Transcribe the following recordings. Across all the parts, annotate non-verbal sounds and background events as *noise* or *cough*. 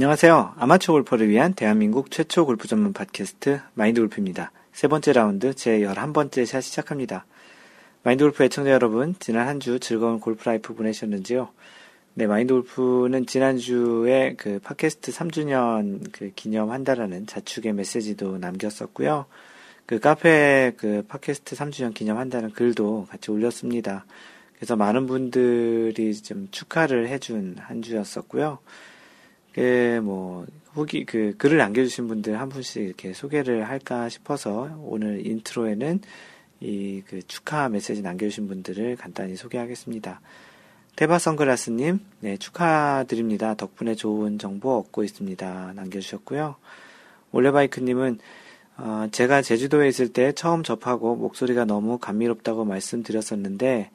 안녕하세요. 아마추어 골퍼를 위한 대한민국 최초 골프 전문 팟캐스트 마인드 골프입니다. 세 번째 라운드 제 11번째 샷 시작합니다. 마인드 골프 애청자 여러분, 지난 한 주 즐거운 골프 life 보내셨는지요? 네, 마인드 골프는 지난주에 그 팟캐스트 3주년 그 기념한다라는 자축의 메시지도 남겼었고요. 그 카페에 그 팟캐스트 3주년 기념한다는 글도 같이 올렸습니다. 그래서 많은 분들이 좀 축하를 해준 한 주였었고요. 그, 뭐, 후기, 그, 글을 남겨주신 분들 한 분씩 이렇게 소개를 할까 싶어서 오늘 intro에는 이 그 축하 메시지 남겨주신 분들을 간단히 소개하겠습니다. 테바 선글라스님, 네, 축하드립니다. 덕분에 좋은 정보 얻고 있습니다. 남겨주셨고요. 올레바이크님은, 어, 제가 제주도에 있을 때 처음 접하고 목소리가 너무 감미롭다고 말씀드렸었는데,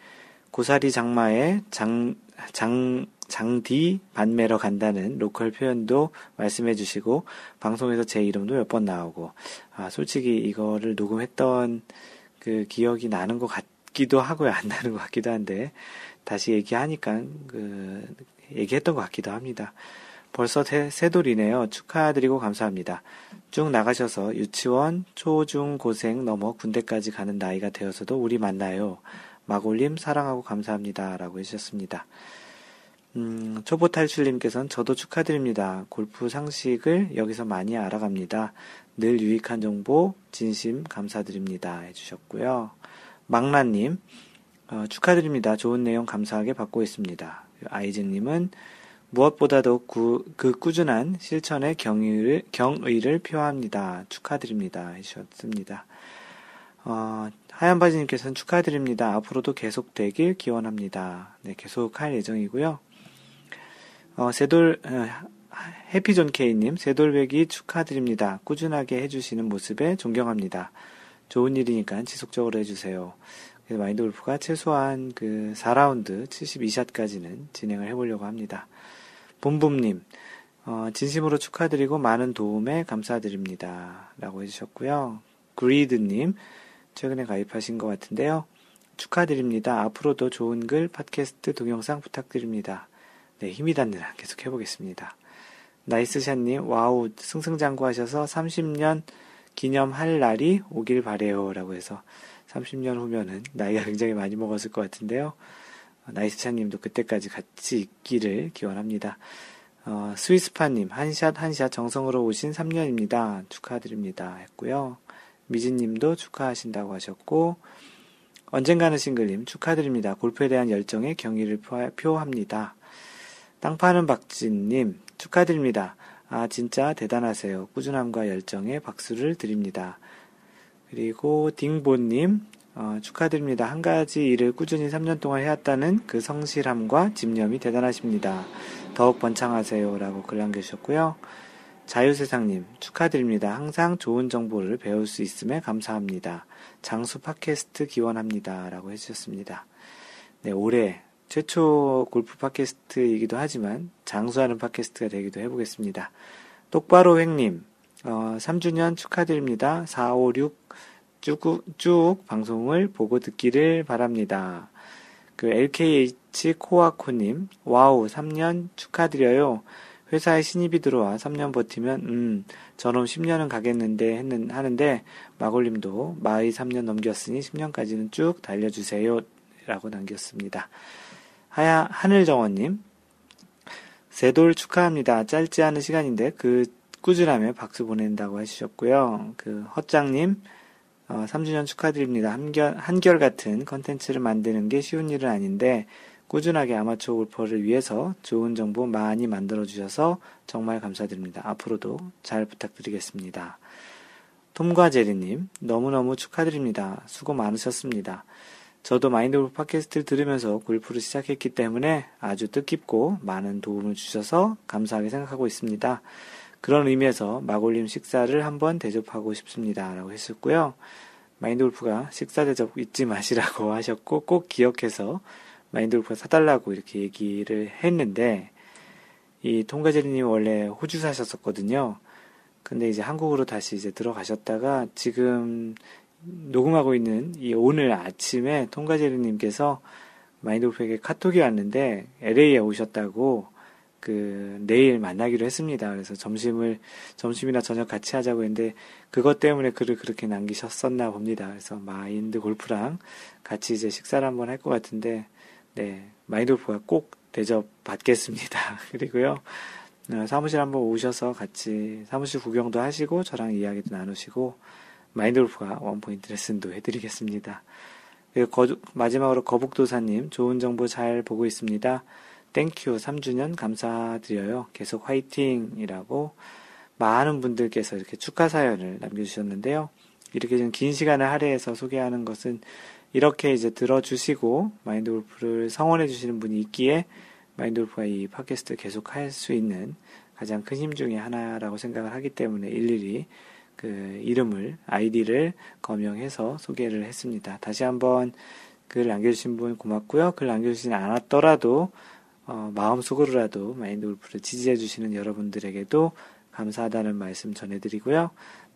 고사리 장마에 장, 장, 장디 반매러 간다는 로컬 표현도 말씀해 주시고, 방송에서 제 이름도 몇 번 나오고, 아, 솔직히 이거를 녹음했던 그 기억이 나는 것 같기도 하고요. 안 나는 것 같기도 한데, 다시 얘기하니까, 그, 얘기했던 것 같기도 합니다. 벌써 새, 새돌이네요. 축하드리고 감사합니다. 쭉 나가셔서 유치원, 초, 중, 고생 넘어 군대까지 가는 나이가 되어서도 우리 만나요. 마골님 사랑하고 감사합니다. 라고 해주셨습니다. 음, 초보 탈출님께서는 저도 축하드립니다. 골프 상식을 여기서 많이 알아갑니다. 늘 유익한 정보 진심 감사드립니다. 해주셨고요. 망라님, 어, 축하드립니다. 좋은 내용 감사하게 받고 있습니다. 아이즈님은 무엇보다도 구, 그 꾸준한 실천의 경의를, 경의를 표합니다. 축하드립니다. 해주셨습니다. 어, 하얀 바지님께서는 축하드립니다. 앞으로도 계속되길 기원합니다. 네, 계속 할 예정이고요. 어, 세돌, 어, 해피존 K님, 세돌배기 축하드립니다. 꾸준하게 해주시는 모습에 존경합니다. 좋은 일이니까 지속적으로 해주세요. 그래서 마인드 골프가 최소한 그 4라운드 72샷까지는 진행을 해보려고 합니다. 봄봄님, 어, 진심으로 축하드리고 많은 도움에 감사드립니다. 라고 해주셨고요. 그리드님, 최근에 가입하신 것 같은데요. 축하드립니다. 앞으로도 좋은 글, 팟캐스트, 동영상 부탁드립니다. 네, 힘이 한 계속 해보겠습니다. 나이스샷님, wow, 승승장구하셔서 30년 기념할 날이 오길 바래요. 라고 해서 30년 후면은 나이가 굉장히 많이 먹었을 것 같은데요. 나이스샷님도 그때까지 같이 있기를 기원합니다. 어, 스위스파님, 한샷 한샷 정성으로 오신 3년입니다. 축하드립니다. 했고요. 미진님도 축하하신다고 하셨고, 언젠가는 싱글님 축하드립니다. 골프에 대한 열정에 경의를 표합니다. 땅 파는 박진님 축하드립니다. 아 진짜 대단하세요. 꾸준함과 열정에 박수를 드립니다. 그리고 딩보님 어, 축하드립니다. 한 가지 일을 꾸준히 3년 동안 해왔다는 그 성실함과 집념이 대단하십니다. 더욱 번창하세요. 라고 글 남겨주셨고요. 자유세상님, 축하드립니다. 항상 좋은 정보를 배울 수 있음에 감사합니다. 장수 팟캐스트 기원합니다. 라고 해주셨습니다. 네, 올해 최초 골프 팟캐스트이기도 하지만 장수하는 팟캐스트가 되기도 해보겠습니다. 똑바로 횡님, 어, 3주년 축하드립니다. 4, 5, 6 쭉, 쭉 방송을 보고 듣기를 바랍니다. 그 LKH 코아코님, 와우, 3년 축하드려요. 회사에 신입이 들어와 3년 버티면, 음, 저놈 10년은 가겠는데 했는, 하는데, 마골님도 이미 3년 넘겼으니 10년까지는 쭉 달려주세요. 라고 남겼습니다. 하야, 하늘정원님, 세돌 축하합니다. 짧지 않은 시간인데, 그 꾸준함에 박수 보낸다고 해주셨고요. 그, 헛장님, 어, 3주년 축하드립니다. 한결, 한결같은 컨텐츠를 만드는 게 쉬운 일은 아닌데, 꾸준하게 아마추어 골퍼를 위해서 좋은 정보 많이 만들어 주셔서 정말 감사드립니다. 앞으로도 잘 부탁드리겠습니다. 톰과 제리님, 너무너무 축하드립니다. 수고 많으셨습니다. 저도 마인드 골프 팟캐스트를 들으면서 골프를 시작했기 때문에 아주 뜻깊고 많은 도움을 주셔서 감사하게 생각하고 있습니다. 그런 의미에서 마골림 식사를 한번 대접하고 싶습니다. 라고 했었고요. 마인드 골프가 식사 대접 잊지 마시라고 *laughs* 하셨고 꼭 기억해서 마인드 골프가 사달라고 이렇게 얘기를 했는데 이 통과제리님 원래 호주 사셨었거든요. 근데 이제 한국으로 다시 이제 들어가셨다가 지금 녹음하고 있는 이 오늘 아침에 통과제리님께서 마인드 골프에게 카톡이 왔는데 LA에 오셨다고 그 내일 만나기로 했습니다. 그래서 점심을 점심이나 저녁 같이 하자고 했는데 그것 때문에 글을 그렇게 남기셨었나 봅니다. 그래서 마인드 골프랑 같이 이제 식사를 한번 할 것 같은데 네 마인드 골프가 꼭 대접 받겠습니다. *laughs* 그리고요 어, 사무실 한번 오셔서 같이 사무실 구경도 하시고 저랑 이야기도 나누시고 마인드 골프가 원포인트 레슨도 해드리겠습니다. 그리고 마지막으로 거북도사님 좋은 정보 잘 보고 있습니다. Thank you 3주년 감사드려요. 계속 화이팅이라고 많은 분들께서 이렇게 축하 사연을 남겨주셨는데요. 이렇게 좀 긴 시간을 할애해서 소개하는 것은 이렇게 이제 들어주시고 마인드 골프를 성원해 주시는 분이 있기에 마인드 골프가 이 팟캐스트를 계속 할 수 있는 가장 큰 힘 중에 하나라고 생각을 하기 때문에 일일이 그 이름을, 아이디를 거명해서 소개를 했습니다. 다시 한번 글 남겨주신 분 고맙고요. 글 남겨주시지 않았더라도 어, 마음속으로라도 마인드 골프를 지지해 주시는 여러분들에게도 감사하다는 말씀 전해드리고요.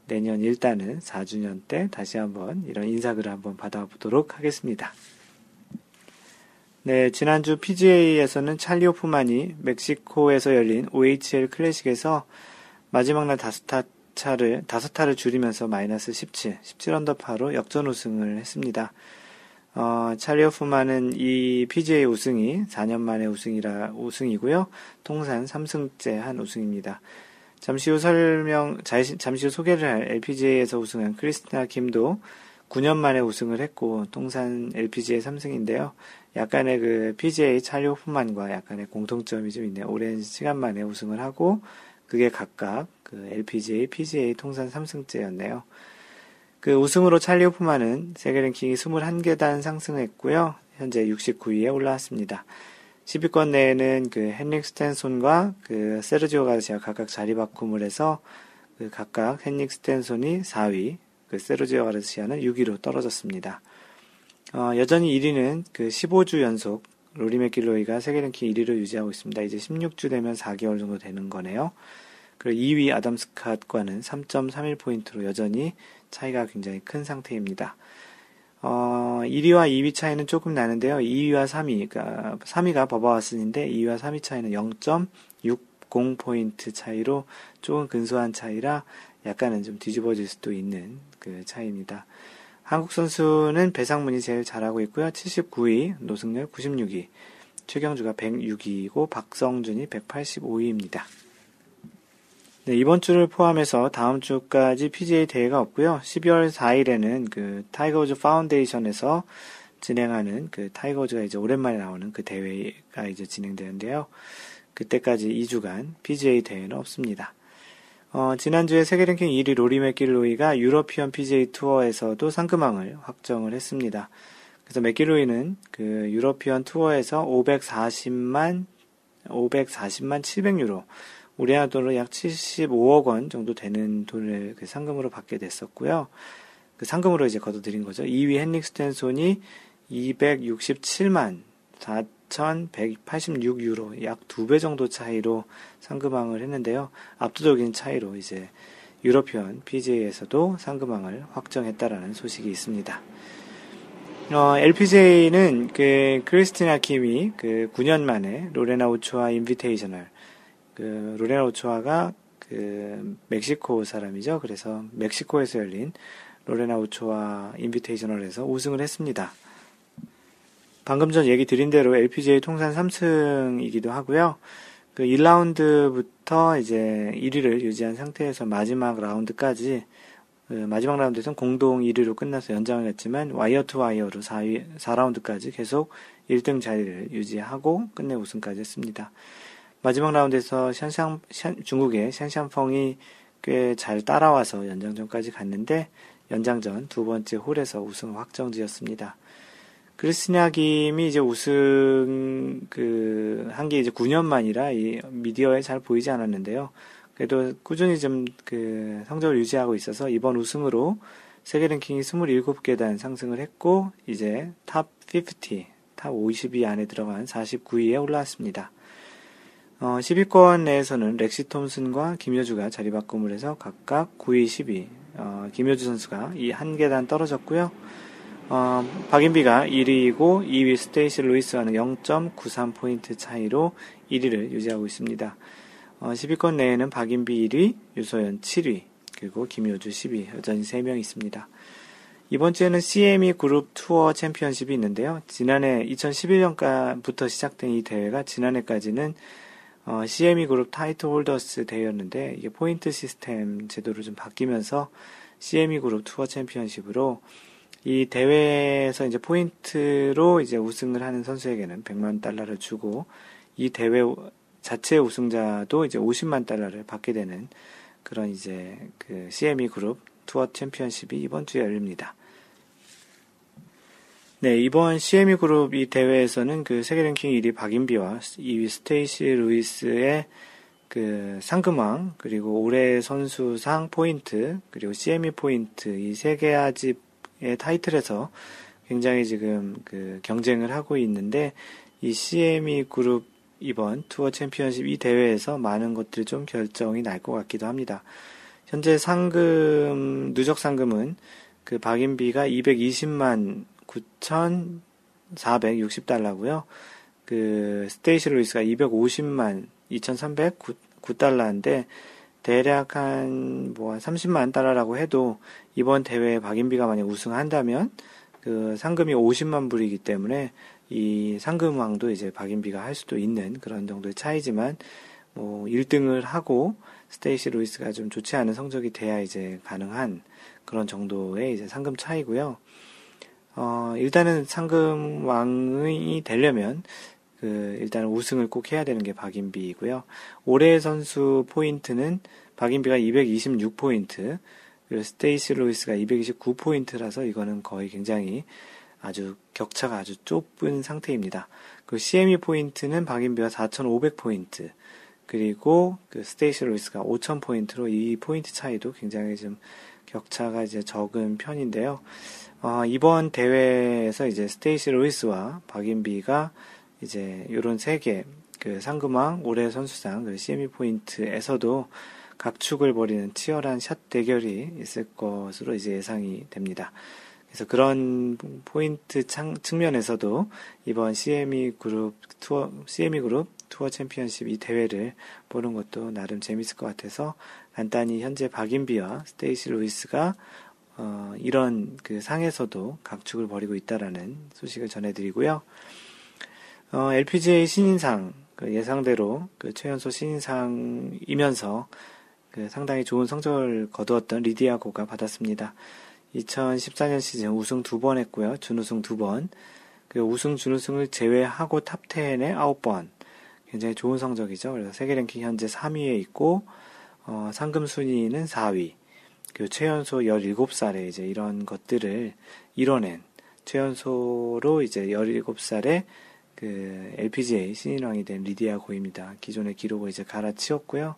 내년 일단은 4주년 때 다시 한번 이런 인사글을 한번 받아보도록 하겠습니다. 네, 지난주 PGA에서는 찰리 오프만이 멕시코에서 열린 OHL 클래식에서 마지막 날 다섯 타 차를 다섯 타를 줄이면서 마이너스 17, 17 언더파로 역전 우승을 했습니다. 어, 찰리 오프만은 이 PGA 우승이 4년 만에 우승이라 우승이고요. 통산 3승째 한 우승입니다. 잠시 후 설명, 잠시 후 소개를 할 LPGA에서 우승한 크리스티나 김도 9년 만에 우승을 했고 통산 LPGA 3승인데요. 약간의 그 PGA 찰리 호프만과 약간의 공통점이 좀 있네요. 오랜 시간 만에 우승을 하고 그게 각각 그 LPGA, PGA 통산 3승째였네요. 그 우승으로 찰리 호프만은 세계 랭킹이 21계단 상승했고요. 현재 69위에 올라왔습니다. 10위권 내에는 그 헨릭 스탠손과 그 세르지오 가르시아 각각 자리 바꿈을 해서 그 각각 헨릭 스탠손이 4위, 그 세르지오 가르시아는 6위로 떨어졌습니다. 어, 여전히 1위는 그 15주 연속 로리 맥길로이가 세계 랭킹 1위를 유지하고 있습니다. 이제 16주 되면 4개월 정도 되는 거네요. 그리고 2위 아담 스캇과는 3.31포인트로 여전히 차이가 굉장히 큰 상태입니다. 어, 1위와 2위 차이는 조금 나는데요. 2위와 3위, 그러니까 3위가 버바와슨인데 2위와 3위 차이는 0.60포인트 차이로 조금 근소한 차이라 약간은 좀 뒤집어질 수도 있는 그 차이입니다. 한국 선수는 배상문이 제일 잘하고 있고요. 79위, 노승열 96위, 최경주가 106위이고 박성준이 185위입니다. 네, 이번 주를 포함해서 다음 주까지 PGA 대회가 없고요. 12월 4일에는 그 타이거우즈 파운데이션에서 진행하는 그 타이거우즈가 이제 오랜만에 나오는 그 대회가 이제 진행되는데요. 그때까지 2주간 PGA 대회는 없습니다. 어, 지난주에 세계 랭킹 1위 로리 맥길로이가 유러피언 PGA 투어에서도 상금왕을 확정을 했습니다. 그래서 맥길로이는 그 유러피언 투어에서 540만 540만 700유로 우리나라 돈으로 약 75억 원 정도 되는 돈을 그 상금으로 받게 됐었고요. 그 상금으로 이제 거둬들인 거죠. 2위 헨릭 스탠손이 267만 4,186유로 약 두 배 정도 차이로 상금왕을 했는데요. 압도적인 차이로 이제 유러피언 PGA에서도 상금왕을 확정했다라는 소식이 있습니다. 어, LPGA는 그 크리스티나 킴이 그 9년 만에 로레나 우초아 인비테이셔널 그 로레나 오초아가 그 멕시코 사람이죠. 그래서 멕시코에서 열린 로레나 오초아 인비테이셔널에서 우승을 했습니다. 방금 전 얘기 드린 대로 LPGA 통산 3승이기도 하고요. 그 1라운드부터 이제 1위를 유지한 상태에서 마지막 라운드까지 그 마지막 라운드에서는 공동 1위로 끝나서 연장을 했지만 wire to wire로 4위, 4라운드까지 계속 1등 자리를 유지하고 끝내 우승까지 했습니다. 마지막 라운드에서 샨샹, 중국의 샨샹펑이 꽤 잘 따라와서 연장전까지 갔는데 연장전 두 번째 홀에서 우승 확정지었습니다. 크리스티나 김이 이제 우승 그 한 게 이제 9년 만이라 이 미디어에 잘 보이지 않았는데요. 그래도 꾸준히 좀 그 성적을 유지하고 있어서 이번 우승으로 세계 랭킹이 27계단 상승을 했고 이제 top 50, top 50위 안에 들어간 49위에 올라왔습니다. 어, 10위권 내에서는 렉시 톰슨과 김효주가 자리 바꿈을 해서 각각 9위, 10위. 어, 김효주 선수가 이 한 계단 떨어졌고요. 어, 박인비가 1위이고 2위 스테이시 루이스와는 0.93포인트 차이로 1위를 유지하고 있습니다. 어, 10위권 내에는 박인비 1위, 유소연 7위, 그리고 김효주 10위, 여전히 3명 있습니다. 이번 주에는 CME 그룹 투어 챔피언십이 있는데요. 지난해 2011년부터 시작된 이 대회가 지난해까지는 어, CME 그룹 타이틀 홀더스 대회였는데 이게 포인트 시스템 제도로 좀 바뀌면서 CME 그룹 투어 챔피언십으로 이 대회에서 이제 포인트로 이제 우승을 하는 선수에게는 100만 달러를 주고 이 대회 자체 우승자도 이제 50만 달러를 받게 되는 그런 이제 그 CME 그룹 투어 챔피언십이 이번 주에 열립니다. 네, 이번 CME 그룹 이 대회에서는 그 세계 랭킹 1위 박인비와 2위 스테이시 루이스의 그 상금왕, 그리고 올해 선수상 포인트, 그리고 CME 포인트, 이 세 가지의 타이틀에서 굉장히 지금 그 경쟁을 하고 있는데, 이 CME 그룹 이번 투어 챔피언십 이 대회에서 많은 것들이 좀 결정이 날 것 같기도 합니다. 현재 상금, 누적 상금은 그 박인비가 220만 9,460달러고요. 그 스테이시 루이스가 250만 2,309달러인데 대략 한뭐 30만 달러라고 해도 이번 대회에 박인비가 만약 우승한다면 그 상금이 50만 불이기 때문에 이 상금왕도 이제 박인비가 할 수도 있는 그런 정도의 차이지만 뭐 1등을 하고 스테이시 루이스가 좀 좋지 않은 성적이 돼야 이제 가능한 그런 정도의 이제 상금 차이고요. 어, 일단은 상금왕이 되려면 그 일단 우승을 꼭 해야 되는 게 박인비이고요. 올해 선수 포인트는 박인비가 226포인트, 그리고 스테이시 루이스가 229포인트라서 이거는 거의 굉장히 아주 격차가 아주 좁은 상태입니다. 그 CME 포인트는 박인비가 4,500포인트, 그리고 그 스테이시 루이스가 5,000포인트로 이 포인트 차이도 굉장히 좀 격차가 이제 적은 편인데요. 어, 이번 대회에서 이제 스테이시 루이스와 박인비가 이제 요런 세 개, 그 상금왕, 올해 선수상, 그 CME 포인트에서도 각축을 벌이는 치열한 샷 대결이 있을 것으로 이제 예상이 됩니다. 그래서 그런 포인트 창, 측면에서도 이번 CME 그룹 투어, CME 그룹 투어 챔피언십 이 대회를 보는 것도 나름 재밌을 것 같아서 간단히 현재 박인비와 스테이시 루이스가 어, 이런 그 상에서도 각축을 벌이고 있다라는 소식을 전해드리고요. 어, LPGA 신인상 그 예상대로 그 최연소 신인상이면서 그 상당히 좋은 성적을 거두었던 리디아고가 받았습니다. 2014년 시즌 우승 두 번 했고요. 준우승 두 번. 그 우승, 준우승을 제외하고 탑 10에 9번. 굉장히 좋은 성적이죠. 그래서 세계 랭킹 현재 3위에 있고, 어, 상금 순위는 4위. 그 최연소 17살에 이제 이런 것들을 이뤄낸 최연소로 이제 17살에 그 LPGA 신인왕이 된 리디아 고입니다. 기존의 기록을 이제 갈아치웠고요.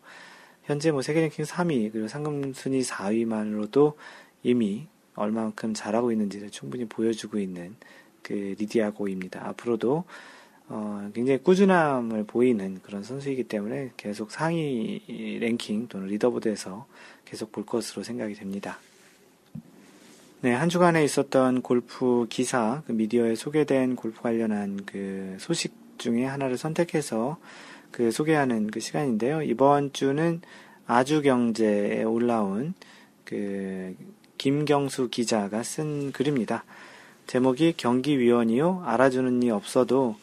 현재 뭐 세계 랭킹 3위 그리고 상금 순위 4위만으로도 이미 얼마만큼 잘하고 있는지를 충분히 보여주고 있는 그 리디아 고입니다. 앞으로도 어, 굉장히 꾸준함을 보이는 그런 선수이기 때문에 계속 상위 랭킹 또는 리더보드에서 계속 볼 것으로 생각이 됩니다. 네, 한 주간에 있었던 골프 기사, 그 미디어에 소개된 골프 관련한 그 소식 중에 하나를 선택해서 그 소개하는 그 시간인데요. 이번 주는 아주경제에 올라온 그 김경수 기자가 쓴 글입니다. 제목이 경기위원이요? 알아주는 이 없어도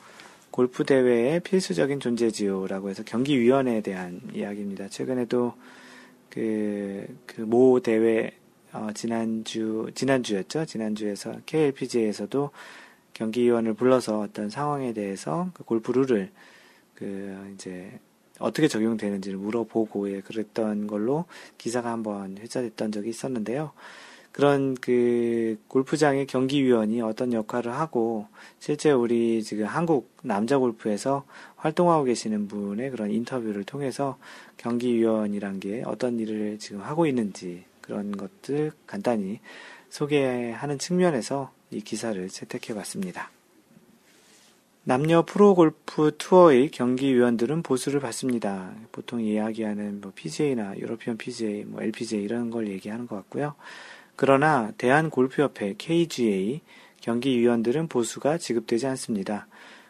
골프 대회의 필수적인 존재지요라고 해서 경기위원회에 대한 이야기입니다. 최근에도 그, 그 모 대회, 어, 지난주, 지난주였죠. 지난주에서 KLPGA에서도 경기위원을 불러서 어떤 상황에 대해서 그 골프 룰을 그 이제 어떻게 적용되는지를 물어보고 예, 그랬던 걸로 기사가 한번 회자됐던 적이 있었는데요. 그런 그 골프장의 경기위원이 어떤 역할을 하고 실제 우리 지금 한국 남자 골프에서 활동하고 계시는 분의 그런 인터뷰를 통해서 경기위원이란 게 어떤 일을 지금 하고 있는지 그런 것들 간단히 소개하는 측면에서 이 기사를 채택해 봤습니다. 남녀 프로골프 투어의 경기위원들은 보수를 받습니다. 보통 이야기하는 뭐 PGA나 유로피언 PGA, 뭐 LPGA 이런 걸 얘기하는 것 같고요. 그러나 대한골프협회 KGA 경기위원들은 보수가 지급되지 않습니다.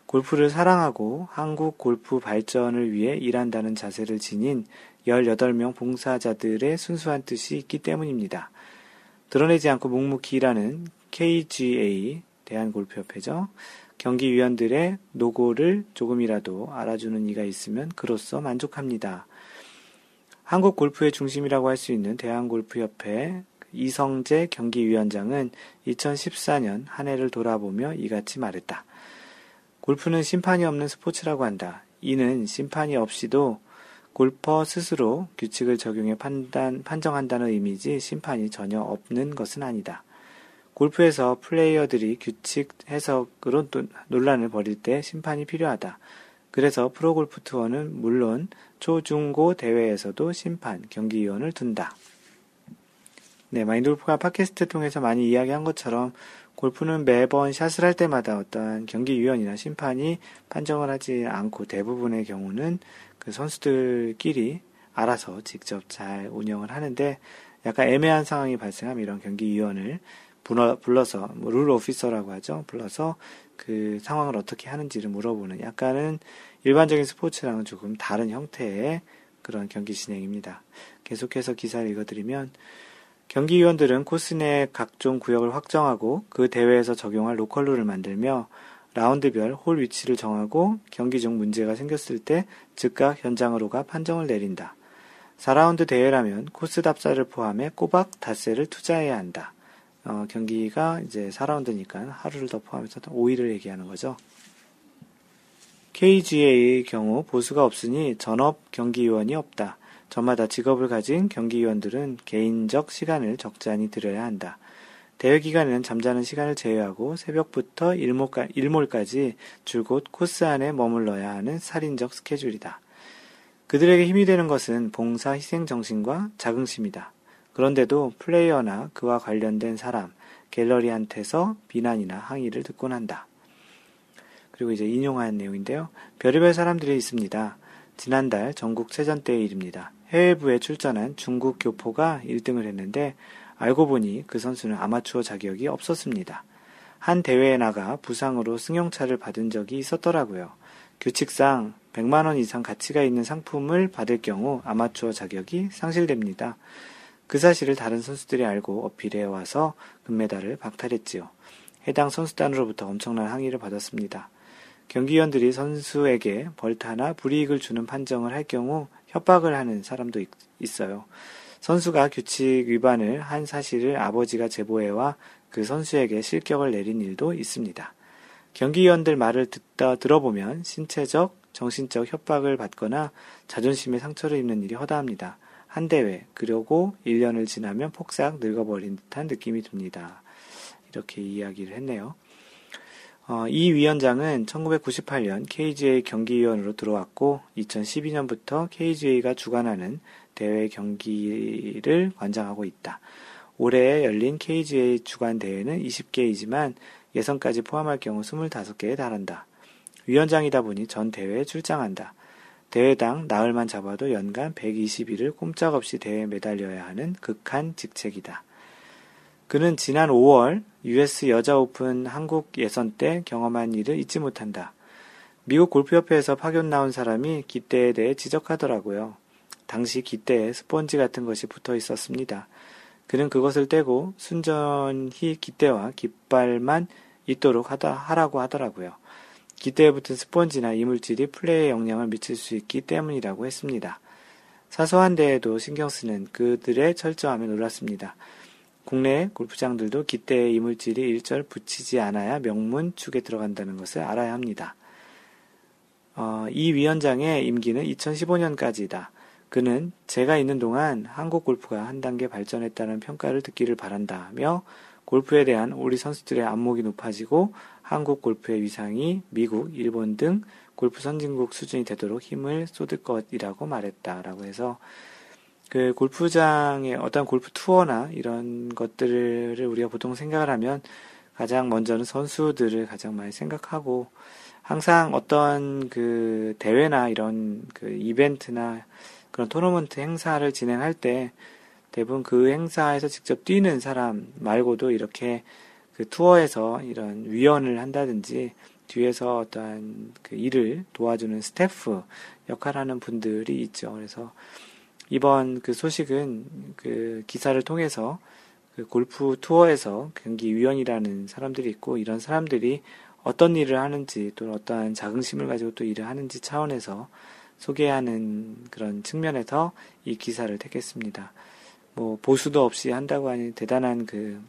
골프를 사랑하고 한국 골프 발전을 위해 일한다는 자세를 지닌 18명 봉사자들의 순수한 뜻이 있기 때문입니다. 드러내지 않고 묵묵히 일하는 KGA, 대한골프협회죠. 경기위원들의 노고를 조금이라도 알아주는 이가 있으면 그로써 만족합니다. 한국 골프의 중심이라고 할 수 있는 대한골프협회 이성재 경기위원장은 2014년 한 해를 돌아보며 이같이 말했다. 골프는 심판이 없는 스포츠라고 한다. 이는 심판이 없이도 골퍼 스스로 규칙을 적용해 판단, 판정한다는 의미지 심판이 전혀 없는 것은 아니다. 골프에서 플레이어들이 규칙 해석으로 논란을 벌일 때 심판이 필요하다. 그래서 프로골프 투어는 물론 초중고 대회에서도 심판, 경기위원을 둔다. 네, 마인드골프가 팟캐스트 통해서 많이 이야기한 것처럼 골프는 매번 샷을 할 때마다 어떠한 경기위원이나 심판이 판정을 하지 않고 대부분의 경우는 그 선수들끼리 알아서 직접 잘 운영을 하는데 약간 애매한 상황이 발생하면 이런 경기위원을 불러서 뭐 룰 오피서라고 하죠. 불러서 그 상황을 어떻게 하는지를 물어보는 약간은 일반적인 스포츠랑은 조금 다른 형태의 그런 경기 진행입니다. 계속해서 기사를 읽어드리면 경기위원들은 코스 내 각종 구역을 확정하고 그 대회에서 적용할 로컬 룰을 만들며 라운드별 홀 위치를 정하고 경기 중 문제가 생겼을 때 즉각 현장으로 가 판정을 내린다. 4라운드 대회라면 코스 답사를 포함해 꼬박 닷새를 투자해야 한다. 어, 경기가 이제 4라운드니까 하루를 더 포함해서 5일을 얘기하는 거죠. KGA의 경우 보수가 없으니 전업 경기위원이 없다. 저마다 직업을 가진 경기위원들은 개인적 시간을 적잖이 들여야 한다. 대회 기간에는 잠자는 시간을 제외하고 새벽부터 일몰까, 일몰까지 줄곧 코스 안에 머물러야 하는 살인적 스케줄이다. 그들에게 힘이 되는 것은 봉사 희생 정신과 자긍심이다. 그런데도 플레이어나 그와 관련된 사람, 갤러리한테서 비난이나 항의를 듣곤 한다. 그리고 이제 인용한 내용인데요. 별의별 사람들이 있습니다. 지난달 전국 체전 때의 일입니다. 해외부에 출전한 중국 교포가 1등을 했는데 알고 보니 그 선수는 아마추어 자격이 없었습니다. 한 대회에 나가 부상으로 승용차를 받은 적이 있었더라고요. 규칙상 100만원 이상 가치가 있는 상품을 받을 경우 아마추어 자격이 상실됩니다. 그 사실을 다른 선수들이 알고 어필해 와서 금메달을 박탈했지요. 해당 선수단으로부터 엄청난 항의를 받았습니다. 경기위원들이 선수에게 벌타나 불이익을 주는 판정을 할 경우 협박을 하는 사람도 있, 어요 선수가 규칙 위반을 한 사실을 아버지가 제보해와 그 선수에게 실격을 내린 일도 있습니다. 경기위원들 말을 듣다 들어보면 신체적, 정신적 협박을 받거나 자존심에 상처를 입는 일이 허다합니다. 한 대회, 그리고 1년을 지나면 폭삭 늙어버린 듯한 느낌이 듭니다. 이렇게 이야기를 했네요. 어, 이 위원장은 1998년 KGA 경기위원으로 들어왔고 2012년부터 KGA가 주관하는 대회 경기를 관장하고 있다. 올해 열린 KGA 주관 대회는 20개이지만 예선까지 포함할 경우 25개에 달한다. 위원장이다 보니 전 대회에 출장한다. 대회당 나흘만 잡아도 연간 120일을 꼼짝없이 대회에 매달려야 하는 극한 직책이다. 그는 지난 5월 US 여자 오픈 한국 예선 때 경험한 일을 잊지 못한다. 미국 골프협회에서 파견 나온 사람이 기대에 대해 지적하더라고요. 당시 기대에 스펀지 같은 것이 붙어 있었습니다. 그는 그것을 떼고 순전히 기대와 깃발만 있도록 하다, 하라고 하더라고요. 기대에 붙은 스펀지나 이물질이 플레이에 영향을 미칠 수 있기 때문이라고 했습니다. 사소한 데에도 신경 쓰는 그들의 철저함에 놀랐습니다. 국내 골프장들도 기대에 이물질이 일절 붙이지 않아야 명문 축에 들어간다는 것을 알아야 합니다. 어, 이 위원장의 임기는 2015년까지다. 그는 제가 있는 동안 한국 골프가 한 단계 발전했다는 평가를 듣기를 바란다며 골프에 대한 우리 선수들의 안목이 높아지고 한국 골프의 위상이 미국, 일본 등 골프 선진국 수준이 되도록 힘을 쏟을 것이라고 말했다라고 해서 그 골프장의 어떤 골프 투어나 이런 것들을 우리가 보통 생각을 하면 가장 먼저는 선수들을 가장 많이 생각하고 항상 어떤 그 대회나 이런 그 이벤트나 그런 토너먼트 행사를 진행할 때 대부분 그 행사에서 직접 뛰는 사람 말고도 이렇게 그 투어에서 이런 위원을 한다든지 뒤에서 어떠한 그 일을 도와주는 스태프 역할하는 분들이 있죠. 그래서 이번 그 소식은 그 기사를 통해서 그 골프 투어에서 경기위원이라는 사람들이 있고 이런 사람들이 어떤 일을 하는지 또 어떠한 자긍심을 가지고 또 일을 하는지 차원에서 소개하는 그런 측면에서 이 기사를 택했습니다. 뭐 보수도 없이 한다고 하니 대단한 그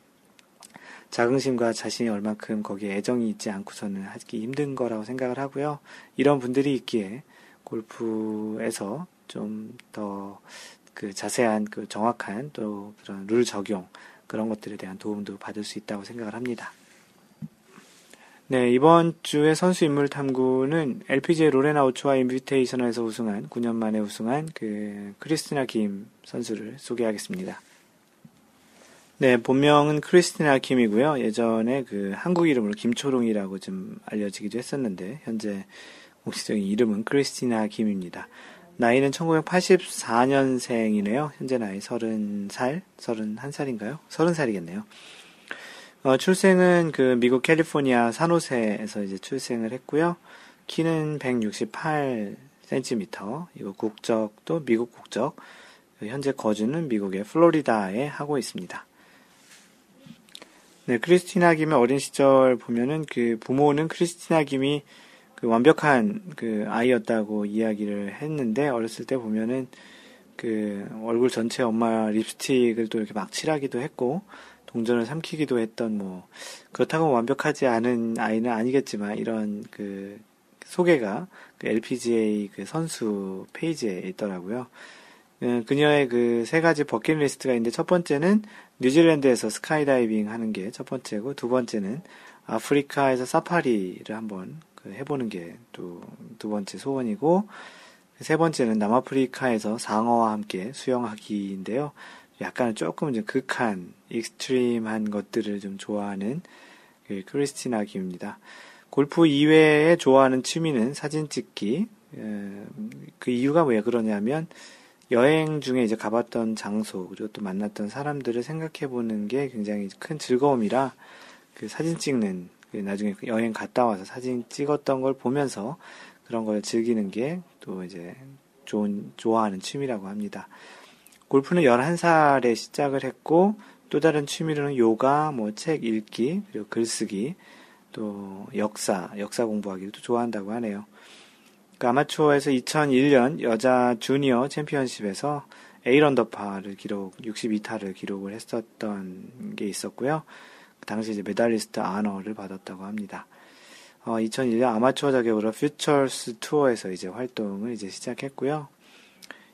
자긍심과 자신이 얼만큼 거기에 애정이 있지 않고서는 하기 힘든 거라고 생각을 하고요. 이런 분들이 있기에 골프에서 좀 더 그 자세한 그 정확한 또 그런 룰 적용 그런 것들에 대한 도움도 받을 수 있다고 생각을 합니다. 네, 이번 주의 선수 인물 탐구는 LPGA 로레나 오초아 인비테이셔널에서 우승한 9년 만에 우승한 그 크리스티나 김 선수를 소개하겠습니다. 네, 본명은 크리스티나 김이고요. 예전에 그 한국 이름으로 김초롱이라고 좀 알려지기도 했었는데 현재 공식적인 이름은 크리스티나 김입니다. 나이는 1984년생이네요. 현재 나이 30살, 31살인가요? 30살이겠네요. 어, 출생은 그 미국 캘리포니아 산호세에서 이제 출생을 했고요. 키는 168cm, 이거 국적도 미국 국적, 현재 거주는 미국의 플로리다에 하고 있습니다. 네, 크리스티나 김의 어린 시절 보면은 그 부모는 크리스티나 김이 그 완벽한 그 아이였다고 이야기를 했는데 어렸을 때 보면은 그 얼굴 전체 엄마 립스틱을 또 이렇게 막 칠하기도 했고 동전을 삼키기도 했던 뭐 그렇다고 완벽하지 않은 아이는 아니겠지만 이런 그 소개가 그 LPGA 그 선수 페이지에 있더라고요. 어, 그녀의 그 세 가지 버킷리스트가 있는데 첫 번째는 뉴질랜드에서 스카이다이빙 하는 게 첫 번째고 두 번째는 아프리카에서 사파리를 한번 그 해보는 게 또 두 번째 소원이고 세 번째는 남아프리카에서 상어와 함께 수영하기인데요. 약간 조금 좀 극한, extreme한 것들을 좀 좋아하는 그 크리스티나 김입니다. 골프 이외에 좋아하는 취미는 사진 찍기. 그 이유가 왜 그러냐면 여행 중에 이제 가봤던 장소 그리고 또 만났던 사람들을 생각해 보는 게 굉장히 큰 즐거움이라 그 사진 찍는 그 나중에 여행 갔다 와서 사진 찍었던 걸 보면서 그런 걸 즐기는 게 또 이제 좋은 좋아하는 취미라고 합니다. 골프는 11살에 시작을 했고 또 다른 취미로는 요가, 뭐 책 읽기, 그리고 글쓰기, 또 역사, 역사 공부하기도 좋아한다고 하네요. 그 아마추어에서 2001년 여자 주니어 챔피언십에서 에이런더파를 기록, 62타를 기록을 했었던 게 있었고요. 그 당시 이제 메달리스트 아너를 받았다고 합니다. 어, 2001년 아마추어 자격으로 퓨처스 투어에서 이제 활동을 이제 시작했고요.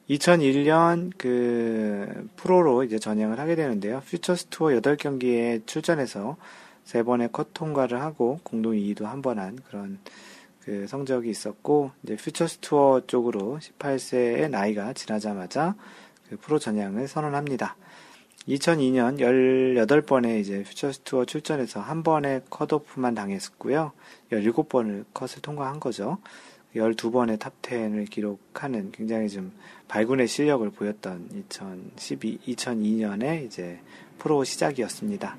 2001년 그 프로로 이제 전향을 하게 되는데요. 퓨처스 투어 8경기에 출전해서 3번의 컷 통과를 하고 공동 2위도 한 번 한 그런 그 성적이 있었고 이제 퓨처스 투어 쪽으로 18세의 나이가 지나자마자 그 프로 전향을 선언합니다. 2002년 18번의 이제 퓨처스 투어 출전해서 한 번의 컷오프만 당했었고요. 17번을 컷을 통과한 거죠. 12번의 탑10을 기록하는 굉장히 좀 발군의 실력을 보였던 2012, 2002년에 이제 프로 시작이었습니다.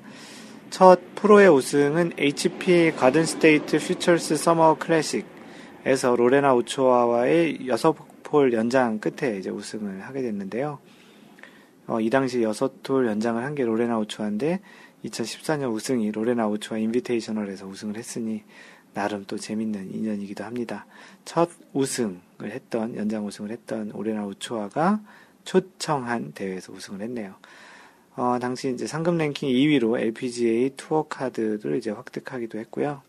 첫 프로의 우승은 HP 가든 스테이트 퓨처스 서머 클래식에서 로레나 오초아와의 6홀 연장 끝에 이제 우승을 하게 됐는데요. 어, 이 당시 6홀 연장을 한 게 로레나 오초아인데 2014년 우승이 로레나 우초아 인비테이셔널에서 우승을 했으니 나름 또 재밌는 인연이기도 합니다. 첫 우승을 했던, 연장 우승을 했던 오레나 우초아가 초청한 대회에서 우승을 했네요. 어, 당시 이제 상금 랭킹 2위로 LPGA 투어 카드를 이제 획득하기도 했고요.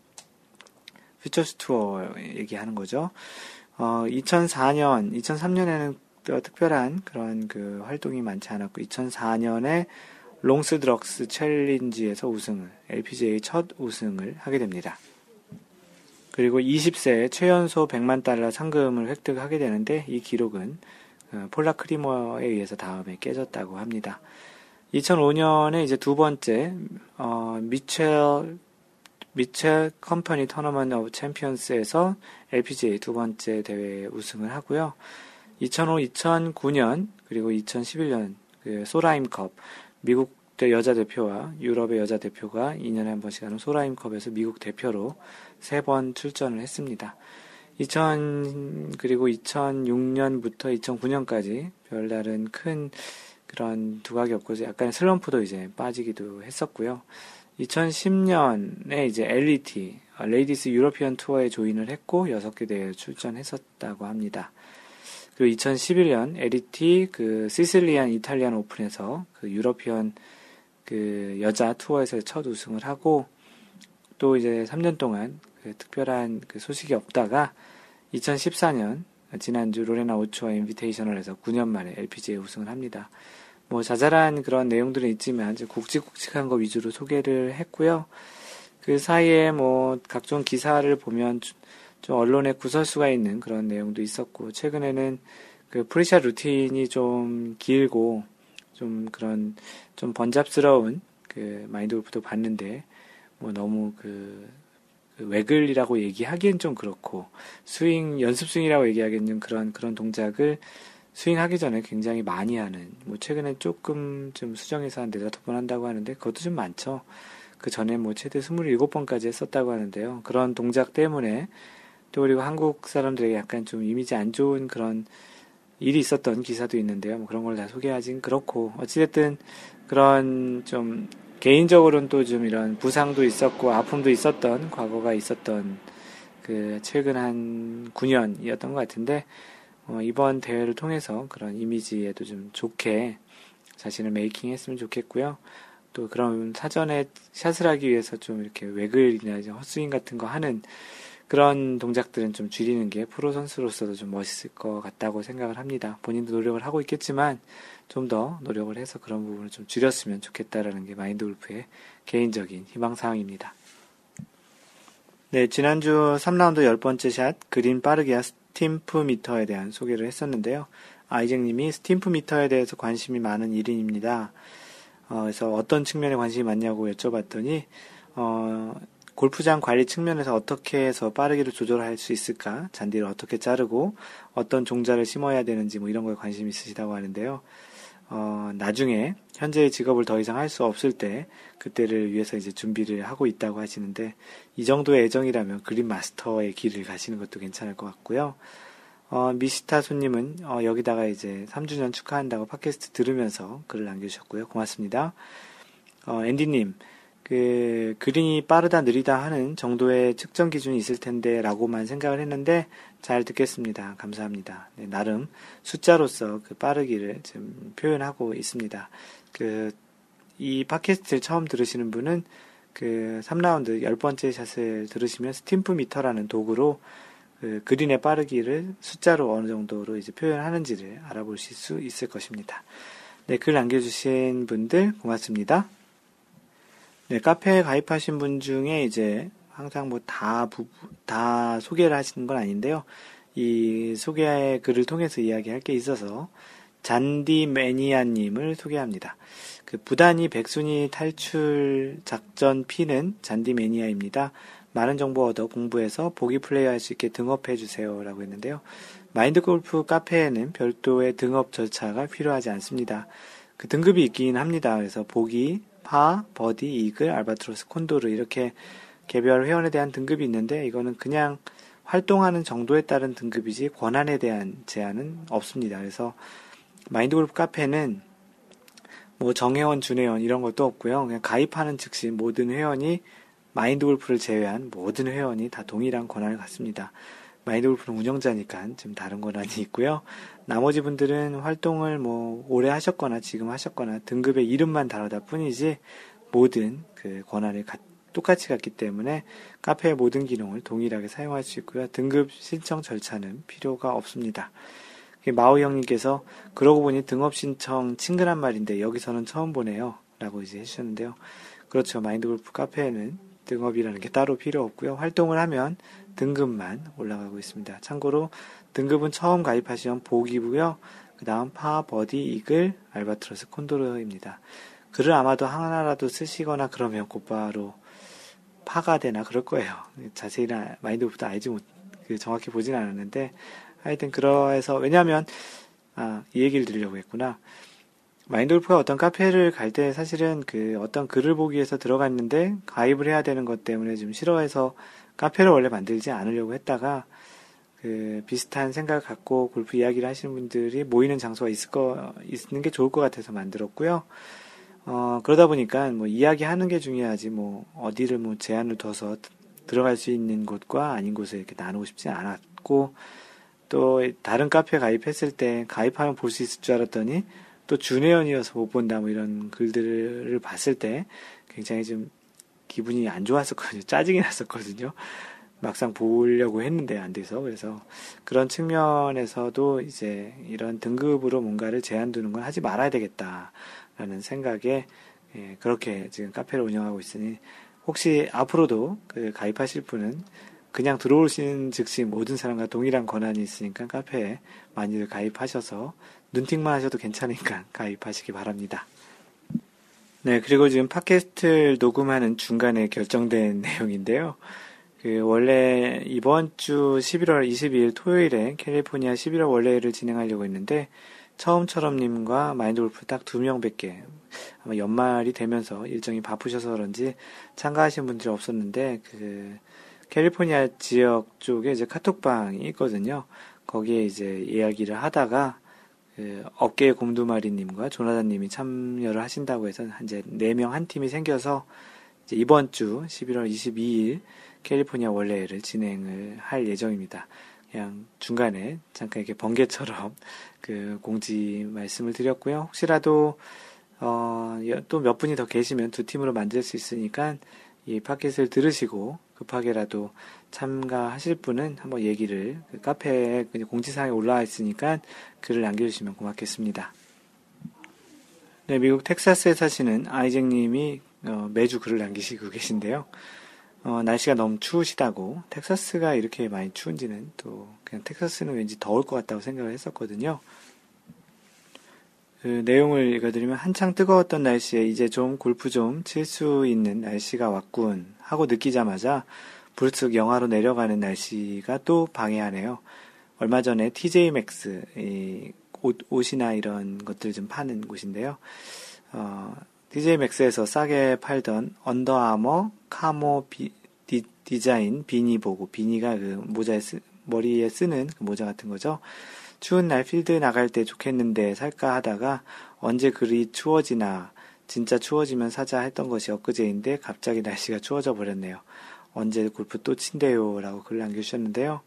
퓨처스 투어 얘기하는 거죠. 어, 2004년, 2003년에는 특별한 그런 그 활동이 많지 않았고, 2004년에 롱스 드럭스 챌린지에서 우승을, LPGA 첫 우승을 하게 됩니다. 그리고 20세에 최연소 100만 달러 상금을 획득하게 되는데 이 기록은 어, 폴라 크리머에 의해서 다음에 깨졌다고 합니다. 2005년에 이제 두 번째 어, 미첼 미첼 컴퍼니 터너먼트 오브 챔피언스에서 LPGA 두 번째 대회 우승을 하고요. 2005, 2009년 그리고 2011년 그 솔하임컵 미국 여자 대표와 유럽의 여자 대표가 2년에 한 번씩 하는 솔하임컵에서 미국 대표로 세 번 출전을 했습니다. 2000 그리고 2006년부터 2009년까지 별다른 큰 그런 두각이 없고 약간 슬럼프도 이제 빠지기도 했었고요. 2010년에 이제 LET 레이디스 유러피언 투어에 join을 했고 6개 대회에 출전했었다고 합니다. 그리고 2011년 LET 그 시실리안 이탈리안 오픈에서 그 유러피언 그 여자 투어에서 첫 우승을 하고 또 이제 3년 동안 그 특별한 그 소식이 없다가 2014년 지난주 로레나 오초아 인비테이셔널 에서 9년 만에 LPGA 우승을 합니다. 뭐 자잘한 그런 내용들은 있지만 굵직굵직한 거 위주로 소개를 했고요. 그 사이에 뭐 각종 기사를 보면 좀 언론에 구설수가 있는 그런 내용도 있었고 최근에는 그 pre-shot routine이 좀 길고 좀 그런 좀 번잡스러운 그 마인드 골프도 봤는데 뭐 너무 그, 그 waggle이라고 얘기하기엔 좀 그렇고 스윙 연습 스윙이라고 얘기하기에는 그런 그런 동작을 스윙하기 전에 굉장히 많이 하는 뭐 최근에 조금 좀 수정해서 한 네다섯 번 한다고 하는데 그것도 좀 많죠. 그 전에 뭐 최대 27번까지 했었다고 하는데요. 그런 동작 때문에 또 그리고 한국 사람들에게 약간 좀 이미지 안 좋은 그런 일이 있었던 기사도 있는데요. 뭐 그런 걸 다 소개하진 그렇고 어찌됐든 그런 좀 개인적으로는 또 좀 이런 부상도 있었고 아픔도 있었던 과거가 있었던 그 최근 한 9년이었던 것 같은데 어 이번 대회를 통해서 그런 이미지에도 좀 좋게 자신을 making 했으면 좋겠고요. 또 그런 사전에 샷을 하기 위해서 좀 이렇게 waggle이나 헛스윙 같은 거 하는 그런 동작들은 좀 줄이는 게 프로 선수로서도 좀 멋있을 것 같다고 생각을 합니다. 본인도 노력을 하고 있겠지만 좀 더 노력을 해서 그런 부분을 좀 줄였으면 좋겠다라는 게 마인드 골프의 개인적인 희망사항입니다. 네, 지난주 3라운드 10번째 샷 그린 빠르기와 stimpmeter에 대한 소개를 했었는데요. 아이쟁님이 stimpmeter에 대해서 관심이 많은 1인입니다. 어, 그래서 어떤 측면에 관심이 많냐고 여쭤봤더니 어, 골프장 관리 측면에서 어떻게 해서 빠르기를 조절할 수 있을까? 잔디를 어떻게 자르고 어떤 종자를 심어야 되는지 뭐 이런 거에 관심이 있으시다고 하는데요. 어, 나중에 현재의 직업을 더 이상 할 수 없을 때 그때를 위해서 이제 준비를 하고 있다고 하시는데 이 정도의 애정이라면 그린 마스터의 길을 가시는 것도 괜찮을 것 같고요. 어, 미스타 손님은 어, 여기다가 이제 3주년 축하한다고 팟캐스트 들으면서 글을 남겨주셨고요. 고맙습니다. 어, 앤디님, 그 그린이 빠르다 느리다 하는 정도의 측정 기준이 있을 텐데 라고만 생각을 했는데 잘 듣겠습니다. 감사합니다. 네, 나름 숫자로서 그 빠르기를 좀 표현하고 있습니다. 그 이 팟캐스트를 처음 들으시는 분은 그 3라운드 10번째 샷을 들으시면 stimpmeter라는 도구로 그 그린의 빠르기를 숫자로 어느 정도로 이제 표현하는지를 알아보실 수 있을 것입니다. 네, 글 남겨주신 분들 고맙습니다. 네, 카페에 가입하신 분 중에 이제 항상 뭐 다, 다 소개를 하시는 건 아닌데요. 이 소개의 글을 통해서 이야기할 게 있어서 잔디 매니아님을 소개합니다. 그 부단이 백순위 탈출 작전 P는 잔디 매니아입니다. 많은 정보 얻어 공부해서 보기 플레이할 수 있게 등업해 주세요. 라고 했는데요. 마인드 골프 카페에는 별도의 등업 절차가 필요하지 않습니다. 그 등급이 있긴 합니다. 그래서 보기, 파, 버디, 이글, 알바트로스, 콘도르 이렇게 개별 회원에 대한 등급이 있는데 이거는 그냥 활동하는 정도에 따른 등급이지 권한에 대한 제한은 없습니다. 그래서 마인드골프 카페는 뭐 정회원, 준회원 이런 것도 없고요. 그냥 가입하는 즉시 모든 회원이 마인드골프를 제외한 모든 회원이 다 동일한 권한을 갖습니다. 마인드골프는 운영자니까 좀 다른 권한이 있고요. 나머지 분들은 활동을 뭐 오래 하셨거나 지금 하셨거나 등급의 이름만 다르다 뿐이지 모든 그 권한을 가, 똑같이 갖기 때문에 카페의 모든 기능을 동일하게 사용할 수 있고요. 등급 신청 절차는 필요가 없습니다. 마우 형님께서 그러고 보니 등업 신청 친근한 말인데 여기서는 처음 보네요. 라고 이제 해주셨는데요. 그렇죠. 마인드 골프 카페에는 등업이라는 게 따로 필요 없고요. 활동을 하면 등급만 올라가고 있습니다. 참고로 등급은 처음 가입하시면 보기고요. 그 다음 파, 버디, 이글, 알바트로스, 콘도르입니다. 글을 아마도 하나라도 쓰시거나 그러면 곧바로 파가 되나 그럴 거예요. 자세히는 마인드 골프도 알지 못, 그 정확히 보진 않았는데 하여튼 그러해서 왜냐하면 아, 이 얘기를 드리려고 했구나. 마인돌프가 어떤 카페를 갈 때 사실은 그 어떤 글을 보기 위해서 들어갔는데 가입을 해야 되는 것 때문에 좀 싫어해서 카페를 원래 만들지 않으려고 했다가 그 비슷한 생각을 갖고 골프 이야기를 하시는 분들이 모이는 장소가 있을 거 있는 게 좋을 것 같아서 만들었고요. 어 그러다 보니까 뭐 이야기하는 게 중요하지 뭐 어디를 뭐 제한을 둬서 들어갈 수 있는 곳과 아닌 곳을 이렇게 나누고 싶지 않았고 또 다른 카페 가입했을 때 가입하면 볼 수 있을 줄 알았더니 또 준회원이어서 못 본다 뭐 이런 글들을 봤을 때 굉장히 좀 기분이 안 좋았었거든요. *laughs* 짜증이 났었거든요. 막상 보려고 했는데 안 돼서 그래서 그런 측면에서도 이제 이런 등급으로 뭔가를 제한 두는 건 하지 말아야 되겠다라는 생각에 예, 그렇게 지금 카페를 운영하고 있으니 혹시 앞으로도 그 가입하실 분은 그냥 들어오시는 즉시 모든 사람과 동일한 권한이 있으니까 카페에 많이들 가입하셔서 눈팅만 하셔도 괜찮으니까 *laughs* 가입하시기 바랍니다. 네, 그리고 지금 팟캐스트를 녹음하는 중간에 결정된 *laughs* 내용인데요. 그 원래 이번 주 11월 22일 토요일에 캘리포니아 11월 원래를 진행하려고 했는데 처음처럼님과 마인드골프 딱 두 명밖에 아마 연말이 되면서 일정이 바쁘셔서 그런지 참가하신 분들이 없었는데 그 캘리포니아 지역 쪽에 이제 카톡방이 있거든요. 거기에 이제 이야기를 하다가 그 어깨 곰두마리님과 조나단님이 참여를 하신다고 해서 이제 네 명 한 팀이 생겨서 이번 주 11월 22일 캘리포니아 원래를 진행을 할 예정입니다. 그냥 중간에 잠깐 이렇게 번개처럼 *laughs* 그 공지 말씀을 드렸고요. 혹시라도 어, 또 몇 분이 더 계시면 두 팀으로 만들 수 있으니까 이 팟캐스트를 들으시고 급하게라도 참가하실 분은 한번 얘기를 그 카페에 공지사항에 올라와 있으니까 글을 남겨주시면 고맙겠습니다. 네, 미국 텍사스에 사시는 아이잭님이 어, 매주 글을 남기시고 계신데요. 어, 날씨가 너무 추우시다고 텍사스가 이렇게 많이 추운지는 또 그냥 텍사스는 왠지 더울 것 같다고 생각을 했었거든요. 그 내용을 읽어드리면 한창 뜨거웠던 날씨에 이제 좀 골프 좀 칠 수 있는 날씨가 왔군 하고 느끼자마자 불쑥 영하로 내려가는 날씨가 또 방해하네요. 얼마 전에 TJ 맥스 옷, 옷이나 이런 것들 좀 파는 곳인데요. 어, TJ 맥스에서 싸게 팔던 언더아머 camo 비, 디, 디자인 비니 보고 beanie가 그 모자에 쓰, 머리에 쓰는 그 모자 같은 거죠. 추운 날 필드 나갈 때 좋겠는데 살까 하다가 언제 그리 추워지나 진짜 추워지면 사자 했던 것이 엊그제인데 갑자기 날씨가 추워져 버렸네요. 언제 골프 또 친대요? 라고 글을 남겨주셨는데요.